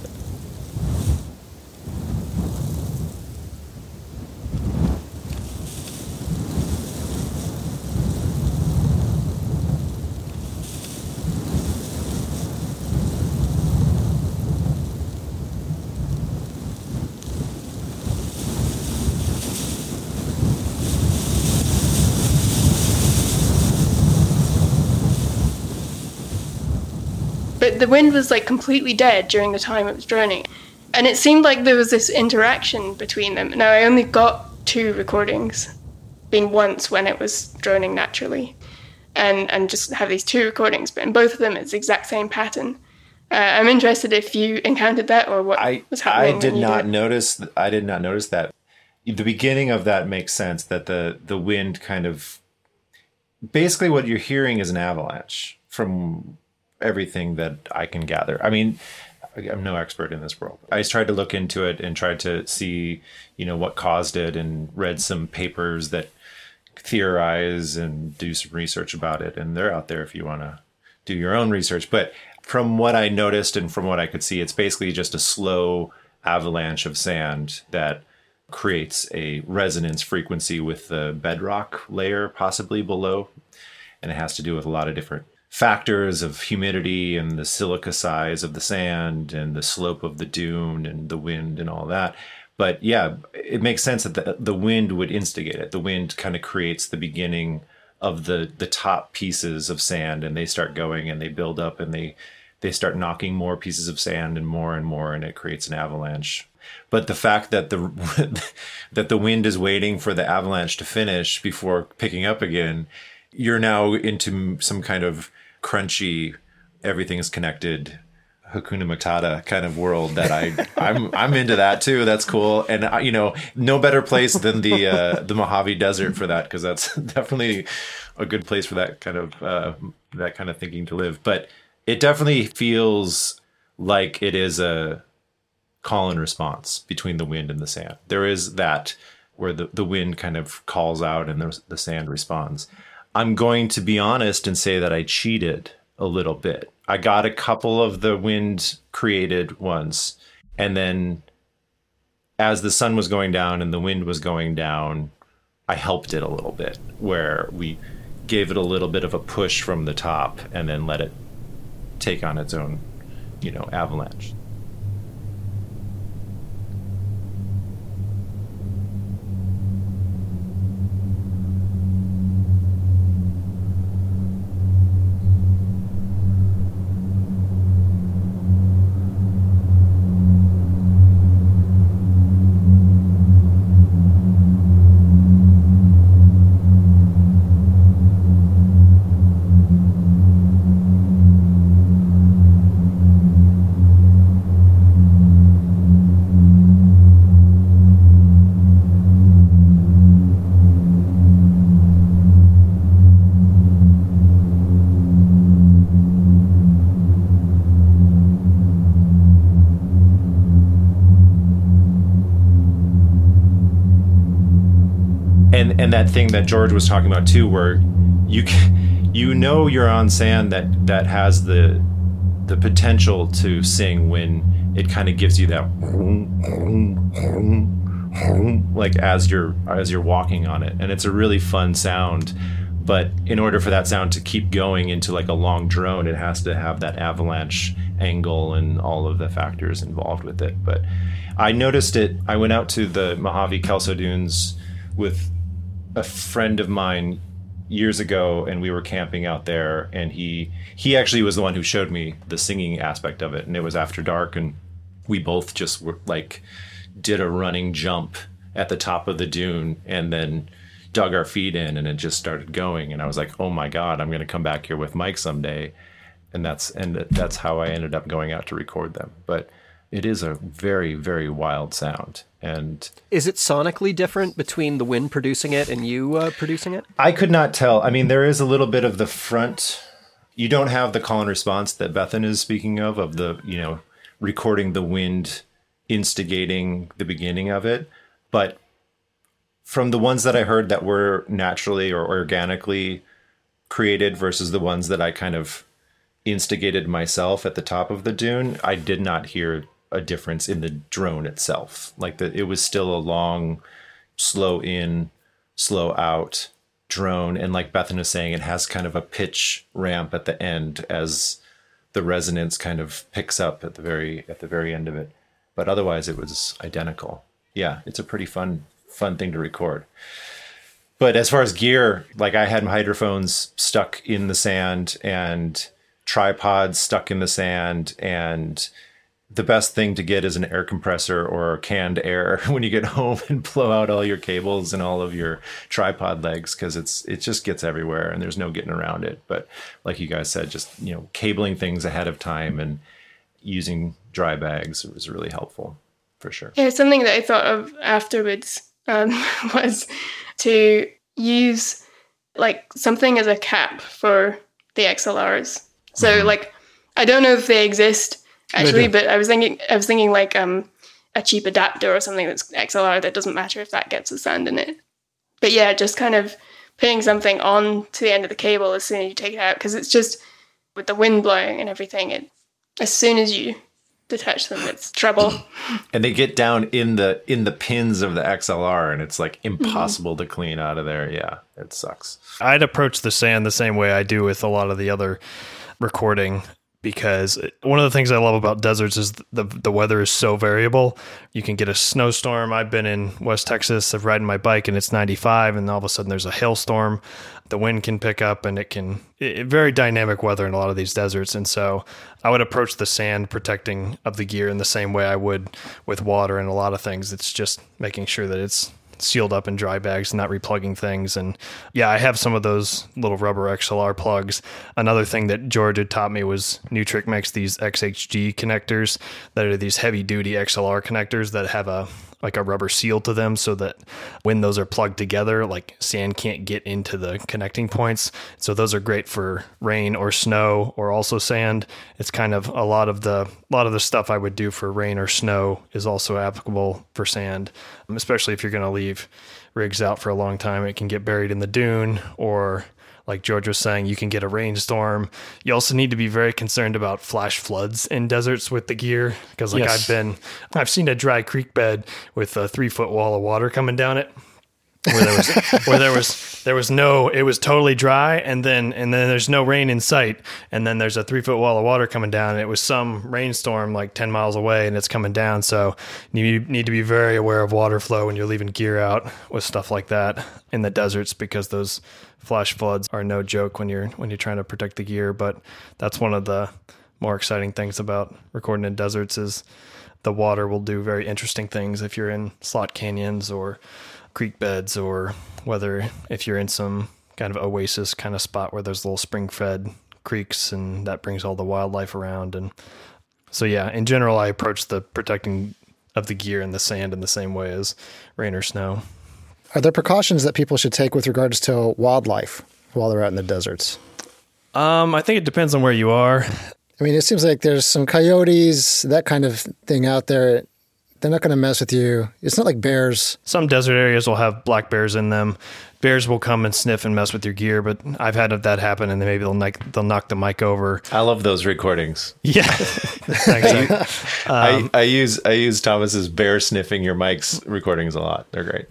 but the wind was like completely dead during the time it was droning. And it seemed like there was this interaction between them. Now, I only got two recordings, being once when it was droning naturally, and, and just have these two recordings, but in both of them, it's the exact same pattern. Uh, I'm interested if you encountered that or what I, was happening. I did not did. notice. I did not notice that. The beginning of that makes sense. That the the wind kind of basically what you're hearing is an avalanche from everything that I can gather. I mean, I'm no expert in this world. I tried to look into it and tried to see, you know, what caused it, and read some papers that theorize and do some research about it. And they're out there if you want to do your own research. But from what I noticed and from what I could see, it's basically just a slow avalanche of sand that creates a resonance frequency with the bedrock layer, possibly below. And it has to do with a lot of different factors of humidity and the silica size of the sand and the slope of the dune and the wind and all that. But yeah, it makes sense that the, the wind would instigate it. The wind kind of creates the beginning of the the top pieces of sand and they start going and they build up and they they start knocking more pieces of sand and more and more and it creates an avalanche but the fact that the that the wind is waiting for the avalanche to finish before picking up again you're now into some kind of crunchy everything's connected Hakuna Matata kind of world that I I'm I'm into that too. That's cool, and I, you know, no better place than the uh, the Mojave Desert for that because that's definitely a good place for that kind of uh, that kind of thinking to live. But it definitely feels like it is a call and response between the wind and the sand. There is that where the, the wind kind of calls out and the, the sand responds. I'm going to be honest and say that I cheated a little bit. I got a couple of the wind created ones, and then as the sun was going down and the wind was going down, I helped it a little bit where we gave it a little bit of a push from the top and then let it take on its own, you know, avalanche. And that thing that George was talking about too, where you you know you're on sand that that has the the potential to sing when it kind of gives you that like as you're as you're walking on it. And it's a really fun sound but in order for that sound to keep going into like a long drone it has to have that avalanche angle and all of the factors involved with it. But i noticed it i went out to the mojave kelso dunes with a friend of mine years ago and we were camping out there and he he actually was the one who showed me the singing aspect of it and it was after dark and we both just were like did a running jump at the top of the dune and then dug our feet in and it just started going and I was like oh my god I'm going to come back here with Mike someday. And that's and that's how I ended up going out to record them. But it is a very very wild sound and Is it sonically different between the wind producing it and you uh, producing it? I could not tell. I mean, there is a little bit of the front. You don't have the call and response that Bethan is speaking of, of the, you know, recording the wind instigating the beginning of it. But from the ones that I heard that were naturally or organically created versus the ones that I kind of instigated myself at the top of the dune, I did not hear a difference in the drone itself. Like that, it was still a long, slow in, slow out drone, and like Bethan was saying, it has kind of a pitch ramp at the end as the resonance kind of picks up at the very at the very end of it. But otherwise, it was identical. Yeah, it's a pretty fun fun thing to record. But as far as gear, like I had my hydrophones stuck in the sand and tripods stuck in the sand and the best thing to get is an air compressor or canned air when you get home and blow out all your cables and all of your tripod legs because it's it just gets everywhere and there's no getting around it. But like you guys said just you know cabling things ahead of time and using dry bags was really helpful for sure. Yeah, something that I thought of afterwards um, was to use like something as a cap for the XLRs. So like I don't know if they exist actually, but I was thinking I was thinking like um a cheap adapter or something that's XLR that doesn't matter if that gets the sand in it. But yeah, just kind of putting something on to the end of the cable as soon as you take it out because it's just with the wind blowing and everything. It as soon as you detach them, it's trouble. and they get down in the in the pins of the XLR and it's like impossible to clean out of there yeah it sucks I'd approach the sand the same way I do with a lot of the other recording because one of the things I love about deserts is the the weather is so variable. You can get a snowstorm. I've been in West Texas, I've riding my bike and it's 95 and all of a sudden there's a hailstorm. The wind can pick up and it can it, very dynamic weather in a lot of these deserts and so I would approach the sand protecting of the gear in the same way I would with water and a lot of things. It's just making sure that it's sealed up in dry bags, and not replugging things. And yeah, I have some of those little rubber XLR plugs. Another thing that George had taught me was Neutrik makes these XHG connectors that are these heavy duty XLR connectors that have a like a rubber seal to them so that when those are plugged together, like sand can't get into the connecting points. So those are great for rain or snow or also sand. It's kind of a lot of the a lot of the stuff I would do for rain or snow is also applicable for sand, um, especially if you're going to leave rigs out for a long time. It can get buried in the dune or like George was saying, you can get a rainstorm. You also need to be very concerned about flash floods in deserts with the gear because, like, Yes. I've been, I've seen a dry creek bed with a three foot wall of water coming down it. where there was where there was there was no it was totally dry and then and then there's no rain in sight and then there's a three foot wall of water coming down and it was some rainstorm like 10 miles away and it's coming down so you need to be very aware of water flow when you're leaving gear out with stuff like that in the deserts because those flash floods are no joke when you're when you're trying to protect the gear but that's one of the more exciting things about recording in deserts is the water will do very interesting things if you're in slot canyons or creek beds or whether if you're in some kind of oasis kind of spot where there's little spring fed creeks and that brings all the wildlife around. And so yeah in general i approach the protecting of the gear and the sand in the same way as rain or snow Are there precautions that people should take with regards to wildlife while they're out in the deserts? um i think it depends on where you are I mean, it seems like there's some coyotes, that kind of thing out there. They're not going to mess with you. It's not like bears. Some desert areas will have black bears in them. Bears will come and sniff and mess with your gear, but I've had that happen, and then maybe they'll knock, they'll knock the mic over. I love those recordings. Yeah, Thanks. I, I use I use Thomas's bear sniffing your mics recordings a lot. They're great.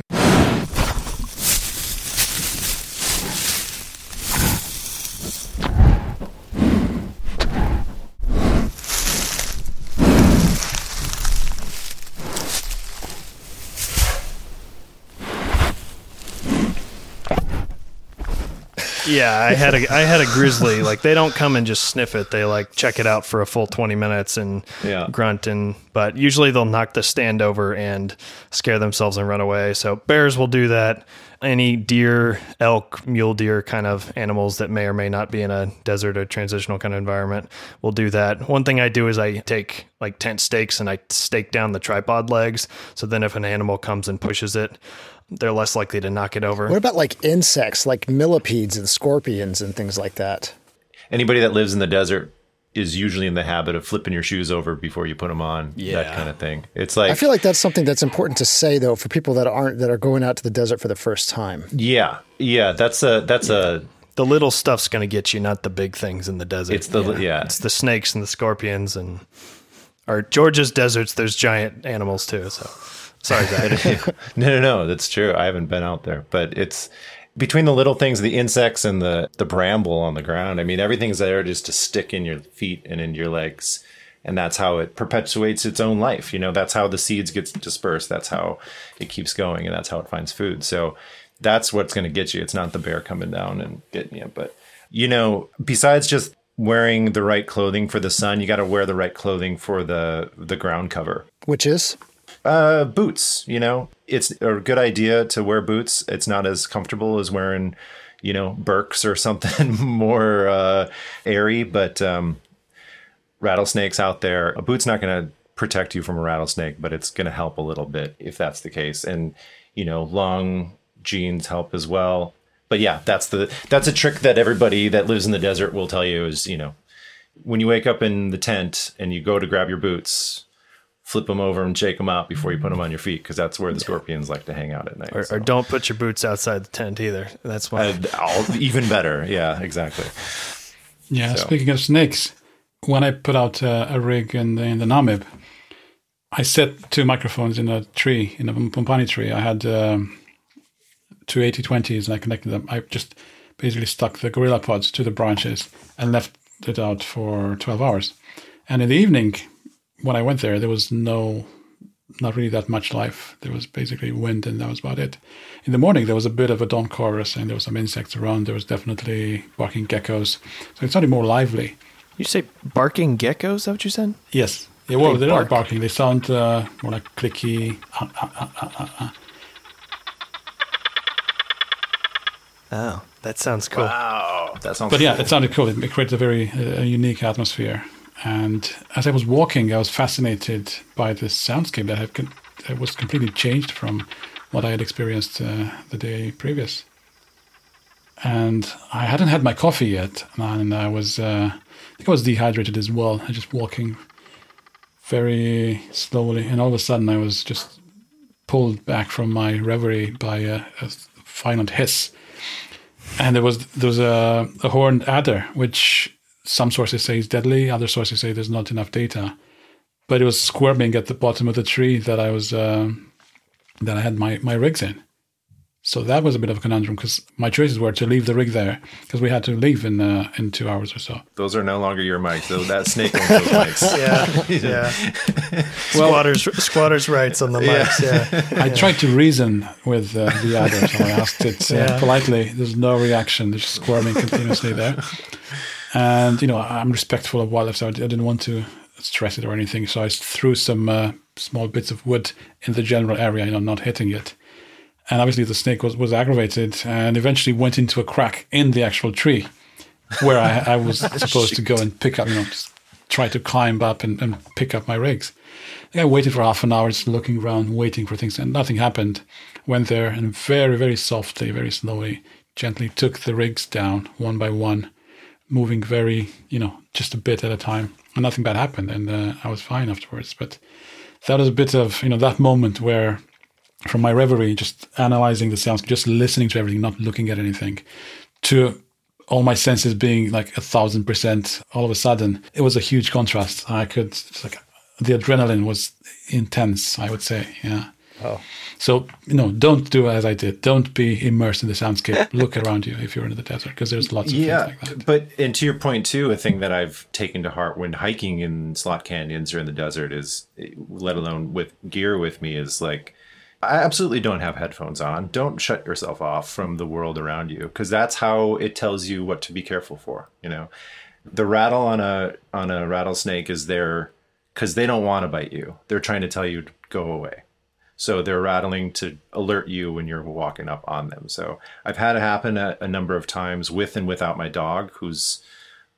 Yeah, I had a I had a grizzly. Like they don't come and just sniff it. They like check it out for a full twenty minutes and Yeah. grunt and. But usually they'll knock the stand over and scare themselves and run away. So bears will do that. Any deer, elk, mule deer kind of animals that may or may not be in a desert or transitional kind of environment will do that. One thing I do is I take like tent stakes and I stake down the tripod legs. So then if an animal comes and pushes it, they're less likely to knock it over. What about like insects, like millipedes and scorpions and things like that? Anybody that lives in the desert is usually in the habit of flipping your shoes over before you put them on. Yeah. That kind of thing. It's like I feel like that's something that's important to say though for people that aren't that are going out to the desert for the first time. yeah, yeah. That's a that's a the little stuff's going to get you, not the big things in the desert. it's the yeah. It's the snakes and the scorpions and or George's deserts. There's giant animals too. So sorry, guys. No, no, no. That's true. I haven't been out there, but it's between the little things, the insects and the the bramble on the ground. I mean, everything's there just to stick in your feet and in your legs, and that's how it perpetuates its own life. You know, that's how the seeds get dispersed. That's how it keeps going, and that's how it finds food. So that's what's going to get you. It's not the bear coming down and getting you, but you know, besides just wearing the right clothing for the sun, you got to wear the right clothing for the the ground cover. Which is Uh, boots, you know, it's a good idea to wear boots. It's not as comfortable as wearing, you know, Birks or something more uh, airy, but um, rattlesnakes out there, a boot's not going to protect you from a rattlesnake, but it's going to help a little bit if that's the case. And, you know, long jeans help as well. But yeah, that's the that's a trick that everybody that lives in the desert will tell you is, you know, when you wake up in the tent and you go to grab your boots, flip them over and shake them out before you put them on your feet because that's where the scorpions like to hang out at night. or, so. or don't put your boots outside the tent either. That's why. Uh, even better. Yeah, exactly. Yeah, So- speaking of snakes, when I put out uh, a rig in the, in the Namib, I set two microphones in a tree, in a Pompani tree. I had um, two 8020s and I connected them. I just basically stuck the Gorilla Pods to the branches and left it out for 12 hours. And in the evening, when I went there, there was no, not really that much life. There was basically wind and that was about it. In the morning, there was a bit of a dawn chorus and there were some insects around. There was definitely barking geckos. So it sounded more lively. you say barking geckos? Is that what you said? Yes. Yeah, well, They they are bark. not barking. They sound uh, more like clicky. Uh, uh, uh, uh, uh. Oh, that sounds cool. Wow, that sounds. But yeah, it sounded cool. It created a very uh, unique atmosphere. And as I was walking, I was fascinated by this soundscape that, had con- that was completely changed from what I had experienced uh, the day previous. And I hadn't had my coffee yet, and I was, uh, I think I was dehydrated as well. I was just walking very slowly, and all of a sudden I was just pulled back from my reverie by a, a violent hiss and there was there was a, a horned adder, which some sources say it's deadly, other sources say there's not enough data. But it was squirming at the bottom of the tree that I was uh, that I had my my rigs in. So that was a bit of a conundrum because my choices were to leave the rig there because we had to leave in uh, in two hours or so. those are no longer your mics. So that snake owns those mics. Yeah, yeah. squatters, squatters' rights on the mics. Yeah. I tried to reason with uh, the adder, so I asked it uh, Yeah. politely. There's no reaction. There's just squirming continuously there. And, you know, I'm respectful of wildlife, so I didn't want to stress it or anything. So I threw some uh, small bits of wood in the general area, you know, not hitting it. And obviously the snake was, was aggravated and eventually went into a crack in the actual tree where I, I was supposed to go and pick up, you know, try to climb up and, and pick up my rigs. I I waited for half an hour, just looking around, waiting for things, and nothing happened. Went there and very, very softly, very slowly, gently took the rigs down one by one, moving very, you know, just a bit at a time. And nothing bad happened, and uh, I was fine afterwards. But that was a bit of you know that moment where from my reverie just analyzing the sounds just listening to everything not looking at anything to all my senses being like a thousand percent all of a sudden it was a huge contrast i could like the adrenaline was intense i would say yeah Oh. So you know don't do as i did don't be immersed in the soundscape look around you if you're in the desert because there's lots of yeah, things like that but and to your point too, a thing that I've taken to heart when hiking in slot canyons or in the desert is, let alone with gear with me, is like I absolutely don't have headphones on. Don't shut yourself off from the world around you because that's how it tells you what to be careful for. You know, the rattle on a on a rattlesnake is there because they don't want to bite you. They're trying to tell you to go away. So they're rattling to alert you when you're walking up on them. So I've had it happen a, a number of times with and without my dog, who's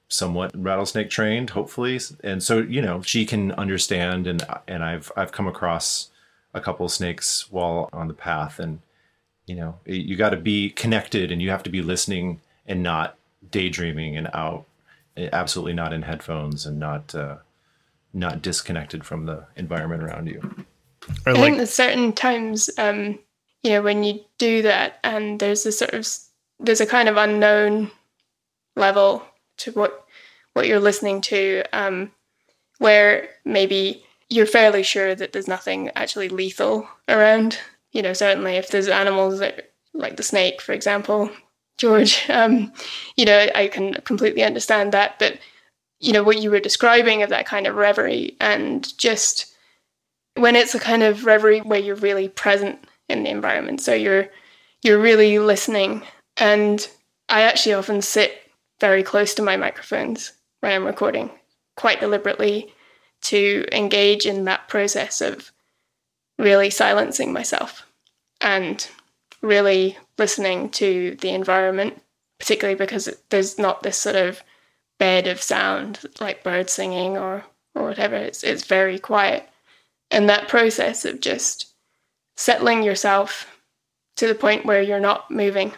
somewhat rattlesnake trained, hopefully. And so you know she can understand, and and I've I've come across a couple snakes while on the path, and you know you got to be connected, and you have to be listening and not daydreaming and out, absolutely not in headphones and not. Uh, not disconnected from the environment around you. Or I like, think there's certain times, um, you know, when you do that, and there's a sort of there's a kind of unknown level to what what you're listening to, um, where maybe you're fairly sure that there's nothing actually lethal around. You know, certainly if there's animals that, like the snake, for example, George, um, you know, I can completely understand that. But you know, what you were describing of that kind of reverie and just when it's a kind of reverie where you're really present in the environment. So you're you're really listening. And I actually often sit very close to my microphones when I'm recording, quite deliberately to engage in that process of really silencing myself and really listening to the environment, particularly because there's not this sort of bed of sound like birds singing or or whatever. It's it's very quiet. And that process of just settling yourself to the point where you're not moving,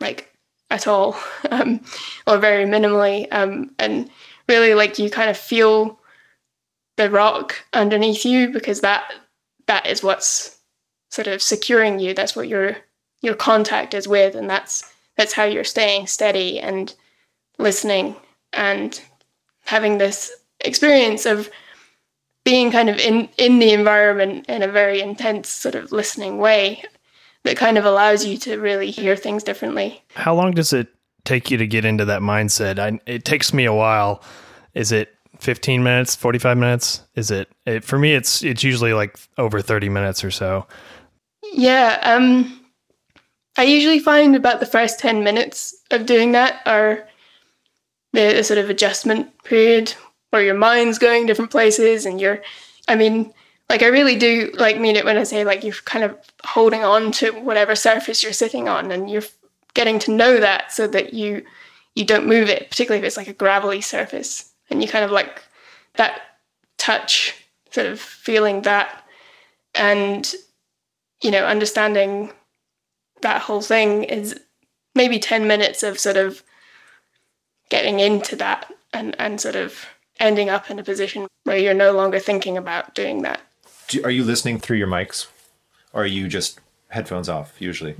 like at all, um, or very minimally, um, and really like you kind of feel the rock underneath you because that that is what's sort of securing you. That's what your your contact is with, and that's that's how you're staying steady and listening and having this experience of being kind of in in the environment in a very intense sort of listening way that kind of allows you to really hear things differently. how long does it take you to get into that mindset? I, it takes me a while. Is it 15 minutes, 45 minutes? Is it, it for me it's it's usually like over 30 minutes or so. Yeah, um I usually find about the first 10 minutes of doing that are the, the sort of adjustment period where your mind's going different places and you're I mean like I really do like mean it when I say like you're kind of holding on to whatever surface you're sitting on and you're getting to know that so that you you don't move it, particularly if it's like a gravelly surface and you kind of like that touch sort of feeling that and you know understanding that whole thing is maybe 10 minutes of sort of getting into that and, and sort of ending up in a position where you're no longer thinking about doing that. Do, are you listening through your mics, or are you just headphones off usually?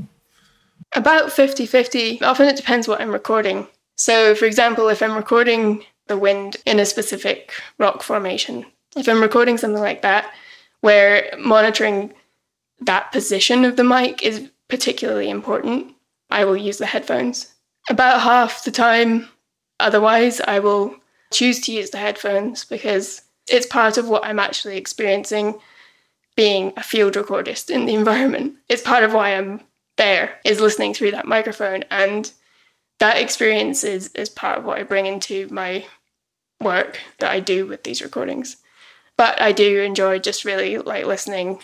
About 50 50. Often it depends what I'm recording. So, for example, if I'm recording the wind in a specific rock formation, if I'm recording something like that, where monitoring that position of the mic is particularly important, I will use the headphones. About half the time, otherwise, I will choose to use the headphones because it's part of what I'm actually experiencing being a field recordist in the environment. It's part of why I'm there, is listening through that microphone. And that experience is, is part of what I bring into my work that I do with these recordings. But I do enjoy just really like listening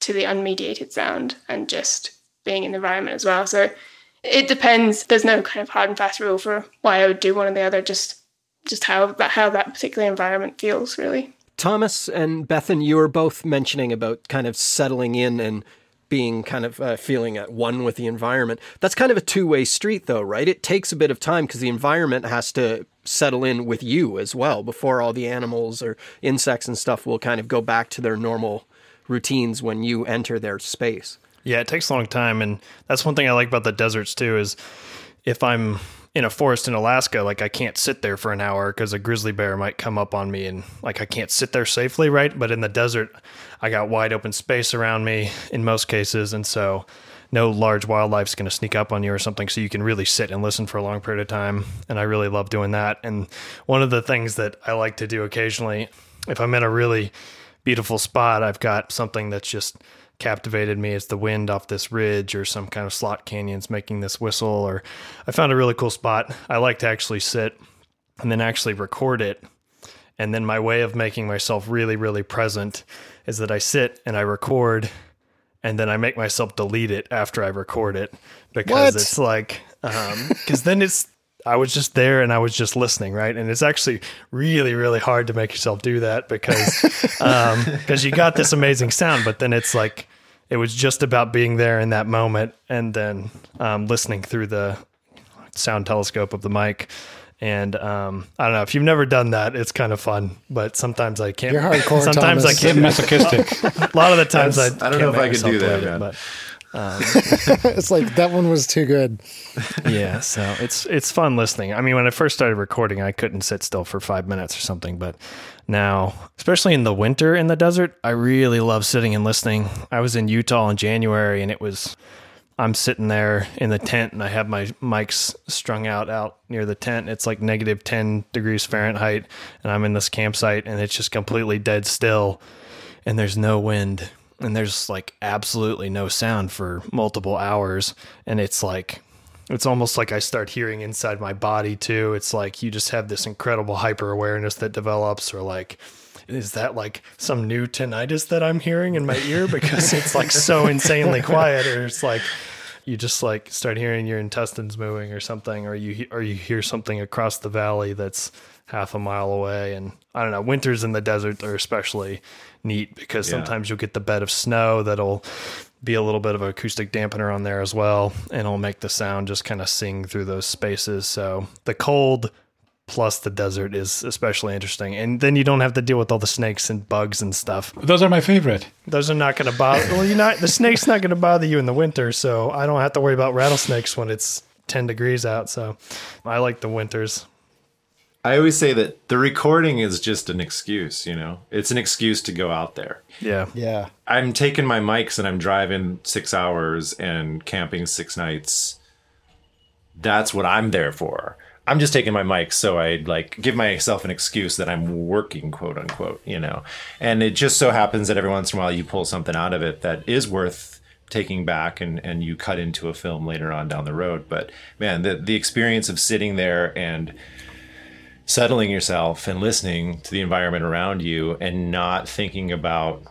to the unmediated sound and just being in the environment as well. So it depends. There's no kind of hard and fast rule for why I would do one or the other. Just just how that how that particular environment feels really. Thomas and Bethan, you were both mentioning about kind of settling in and being kind of uh, feeling at one with the environment. That's kind of a two way street, though, right? It takes a bit of time because the environment has to settle in with you as well before all the animals or insects and stuff will kind of go back to their normal routines when you enter their space. Yeah, it takes a long time, and that's one thing I like about the deserts too. Is if I'm in a forest in Alaska, like I can't sit there for an hour because a grizzly bear might come up on me, and like I can't sit there safely, right? But in the desert, I got wide open space around me in most cases, and so no large wildlife's going to sneak up on you or something, so you can really sit and listen for a long period of time. And I really love doing that. And one of the things that I like to do occasionally, if I'm in a really beautiful spot, I've got something that's just captivated me. It's the wind off this ridge or some kind of slot canyons making this whistle. Or I found a really cool spot. I like to actually sit and then actually record it. And then my way of making myself really, really present is that I sit and I record and then I make myself delete it after I record it because What? it's like, um, because then it's, I was just there and I was just listening, right? And it's actually really, really hard to make yourself do that because, because you got this amazing sound, but then it's like, it was just about being there in that moment and then um, listening through the sound telescope of the mic. And um, I don't know if you've never done that, it's kind of fun. But sometimes I can't. You're hardcore, Sometimes Thomas. I can't. masochistic. A lot of the times I. I don't can't know if I make could do that, it, man. But- it's like that one was too good. yeah so it's it's fun listening. I mean when i first started recording i couldn't sit still for five minutes or something but now especially in the winter in the desert i really love sitting and listening. I was in utah in january and it was i'm sitting there in the tent and i have my mics strung out out near the tent. It's like negative 10 degrees fahrenheit and i'm in this campsite and it's just completely dead still and there's no wind and there's like absolutely no sound for multiple hours and it's like it's almost like I start hearing inside my body too. It's like you just have this incredible hyper awareness that develops, or like, is that like some new tinnitus that I'm hearing in my ear because it's like so insanely quiet, or it's like you just like start hearing your intestines moving or something, or you or you hear something across the valley that's half a mile away. And I don't know, winters in the desert are especially neat because Yeah. sometimes you'll get the bed of snow that'll be a little bit of an acoustic dampener on there as well, and it'll make the sound just kind of sing through those spaces. So the cold plus the desert is especially interesting, and then you don't have to deal with all the snakes and bugs and stuff. Those are my favorite. Those are not going to bother. Well, you're not. The snake's not going to bother you in the winter, so I don't have to worry about rattlesnakes when it's ten degrees out. So I like the winters. I always say that the recording is just an excuse, you know? It's an excuse to go out there. Yeah. Yeah. I'm taking my mics and I'm driving six hours and camping six nights. That's what I'm there for. I'm just taking my mics so I like give myself an excuse that I'm working, quote unquote, you know. And it just so happens that every once in a while you pull something out of it that is worth taking back and, and you cut into a film later on down the road. But man, the the experience of sitting there and settling yourself and listening to the environment around you and not thinking about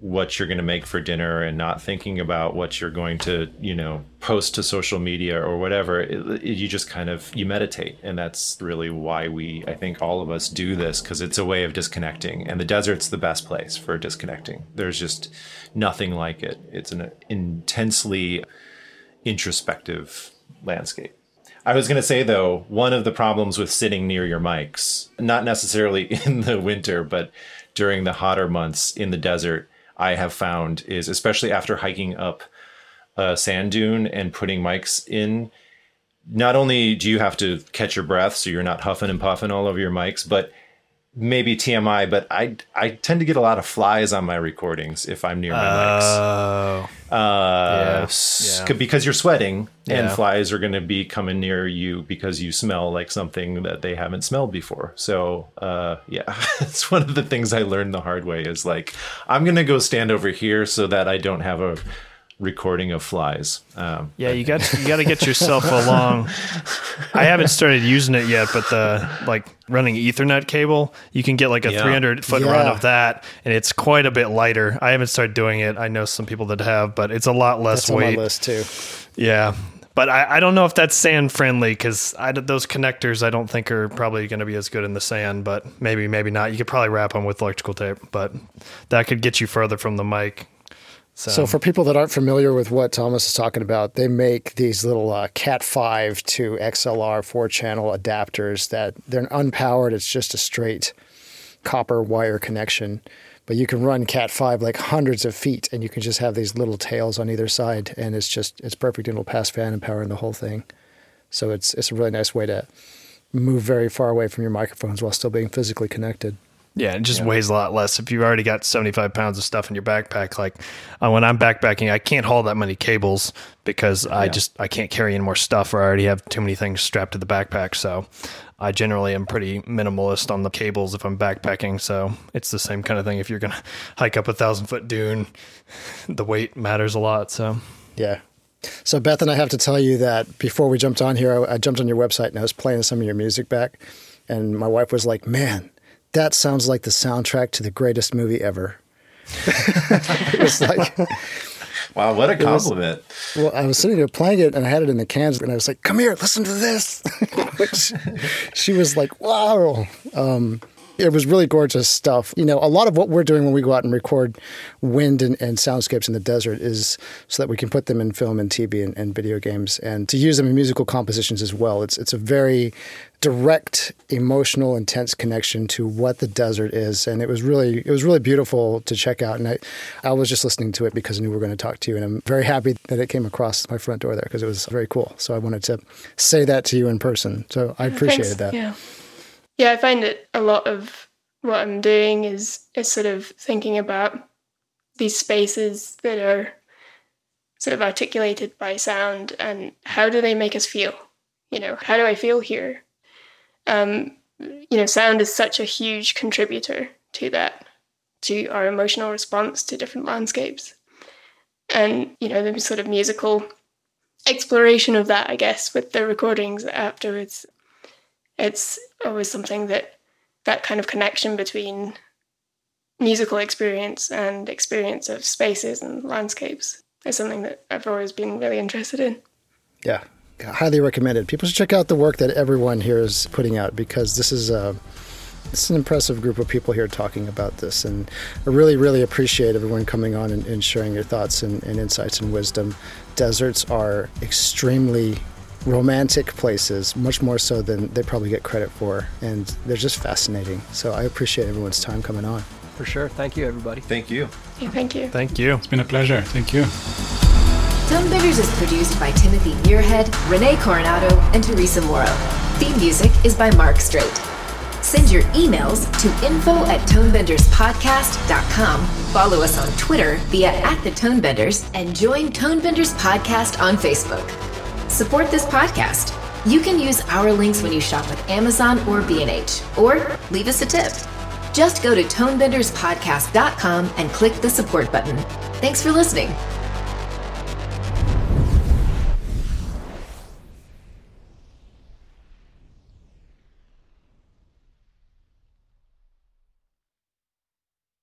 what you're going to make for dinner and not thinking about what you're going to you know post to social media or whatever it, it- you just kind of you meditate. And that's really why we i think all of us do this because it's a way of disconnecting. And the desert's the best place for disconnecting. There's just nothing like it. It's an intensely introspective landscape I was going to say, though, one of the problems with sitting near your mics, not necessarily in the winter, but during the hotter months in the desert, I have found is especially after hiking up a sand dune and putting mics in, not only do you have to catch your breath so you're not huffing and puffing all over your mics, but maybe TMI, but I I tend to get a lot of flies on my recordings if I'm near my mics Oh. uh, Yeah, yeah. because you're sweating and Yeah. flies are going to be coming near you because you smell like something that they haven't smelled before. So, uh, yeah, it's one of the things I learned the hard way is like, I'm going to go stand over here so that I don't have a recording of flies. Um, Yeah, you got you got to get yourself along. I haven't started using it yet, but the like running Ethernet cable, you can get like a Yeah. 300 foot run of that, and it's quite a bit lighter. I haven't started doing it. I know some people that have, but it's a lot less That's on my weight. list too. Yeah. But I, I don't know if that's sand friendly because those connectors I don't think are probably going to be as good in the sand, but maybe, maybe not. You could probably wrap them with electrical tape, but that could get you further from the mic. So, So, for people that aren't familiar with what Thomas is talking about, they make these little uh, Cat 5 to XLR four channel adapters that they're unpowered. It's just a straight copper wire connection. But you can run Cat 5 like hundreds of feet and you can just have these little tails on either side. And it's just, it's perfect. And it'll pass phantom power in the whole thing. So, it's, it's a really nice way to move very far away from your microphones while still being physically connected. Yeah, it just weighs a lot less. If you've already got 75 pounds of stuff in your backpack, like uh, when I'm backpacking, I can't haul that many cables because I just I can't carry any more stuff or I already have too many things strapped to the backpack. So I generally am pretty minimalist on the cables if I'm backpacking. So it's the same kind of thing. If you're gonna hike up a thousand foot dune, the weight matters a lot. So Yeah. So Beth and I have to tell you that before we jumped on here, I, I jumped on your website and I was playing some of your music back, and my wife was like, "Man, that sounds like the soundtrack to the greatest movie ever." it was like, Wow, what a was- compliment. well, I was sitting there playing it and I had it in the cans, and I was like, "Come here, listen to this." Which she was like, "Wow." Um, it was really gorgeous stuff. You know, a lot of what we're doing when we go out and record wind and, and soundscapes in the desert is so that we can put them in film and TV and, and video games and to use them in musical compositions as well. It's it's a very direct, emotional, intense connection to what the desert is, and it was really it was really beautiful to check out. And I, I was just listening to it because I knew we were going to talk to you, and I'm very happy that it came across my front door there because it was very cool. So I wanted to say that to you in person. So I oh, appreciated Thanks. that. Yeah. Yeah, I find that a lot of what I'm doing is is sort of thinking about these spaces that are sort of articulated by sound and how do they make us feel? You know, how do I feel here? Um, you know, sound is such a huge contributor to that, to our emotional response to different landscapes. And, you know, the sort of musical exploration of that, I guess, with the recordings afterwards it's always something that that kind of connection between musical experience and experience of spaces and landscapes is something that I've always been really interested in. Yeah, highly recommended. People should check out the work that everyone here is putting out because this is uh, a it's an impressive group of people here talking about this, and I really, really appreciate everyone coming on and, and sharing your thoughts and, and insights and wisdom. Deserts are extremely romantic places, much more so than they probably get credit for, and they're just fascinating. So I appreciate everyone's time coming on. For sure. Thank you, everybody. Thank you. Yeah, thank you. thank you. It's been a pleasure. Thank you. Tonebenders is produced by Timothy Muirhead, Rene Coronado, and Teresa Morrow. Theme music is by Mark Straight. Send your emails to info at tonebenderspodcast.com. Follow us on Twitter via at the Tonebenders and join Tonebenders Podcast on Facebook. Support this podcast. You can use our links when you shop with Amazon or B&H, or leave us a tip. Just go to tonebenderspodcast.com and click the support button. Thanks for listening.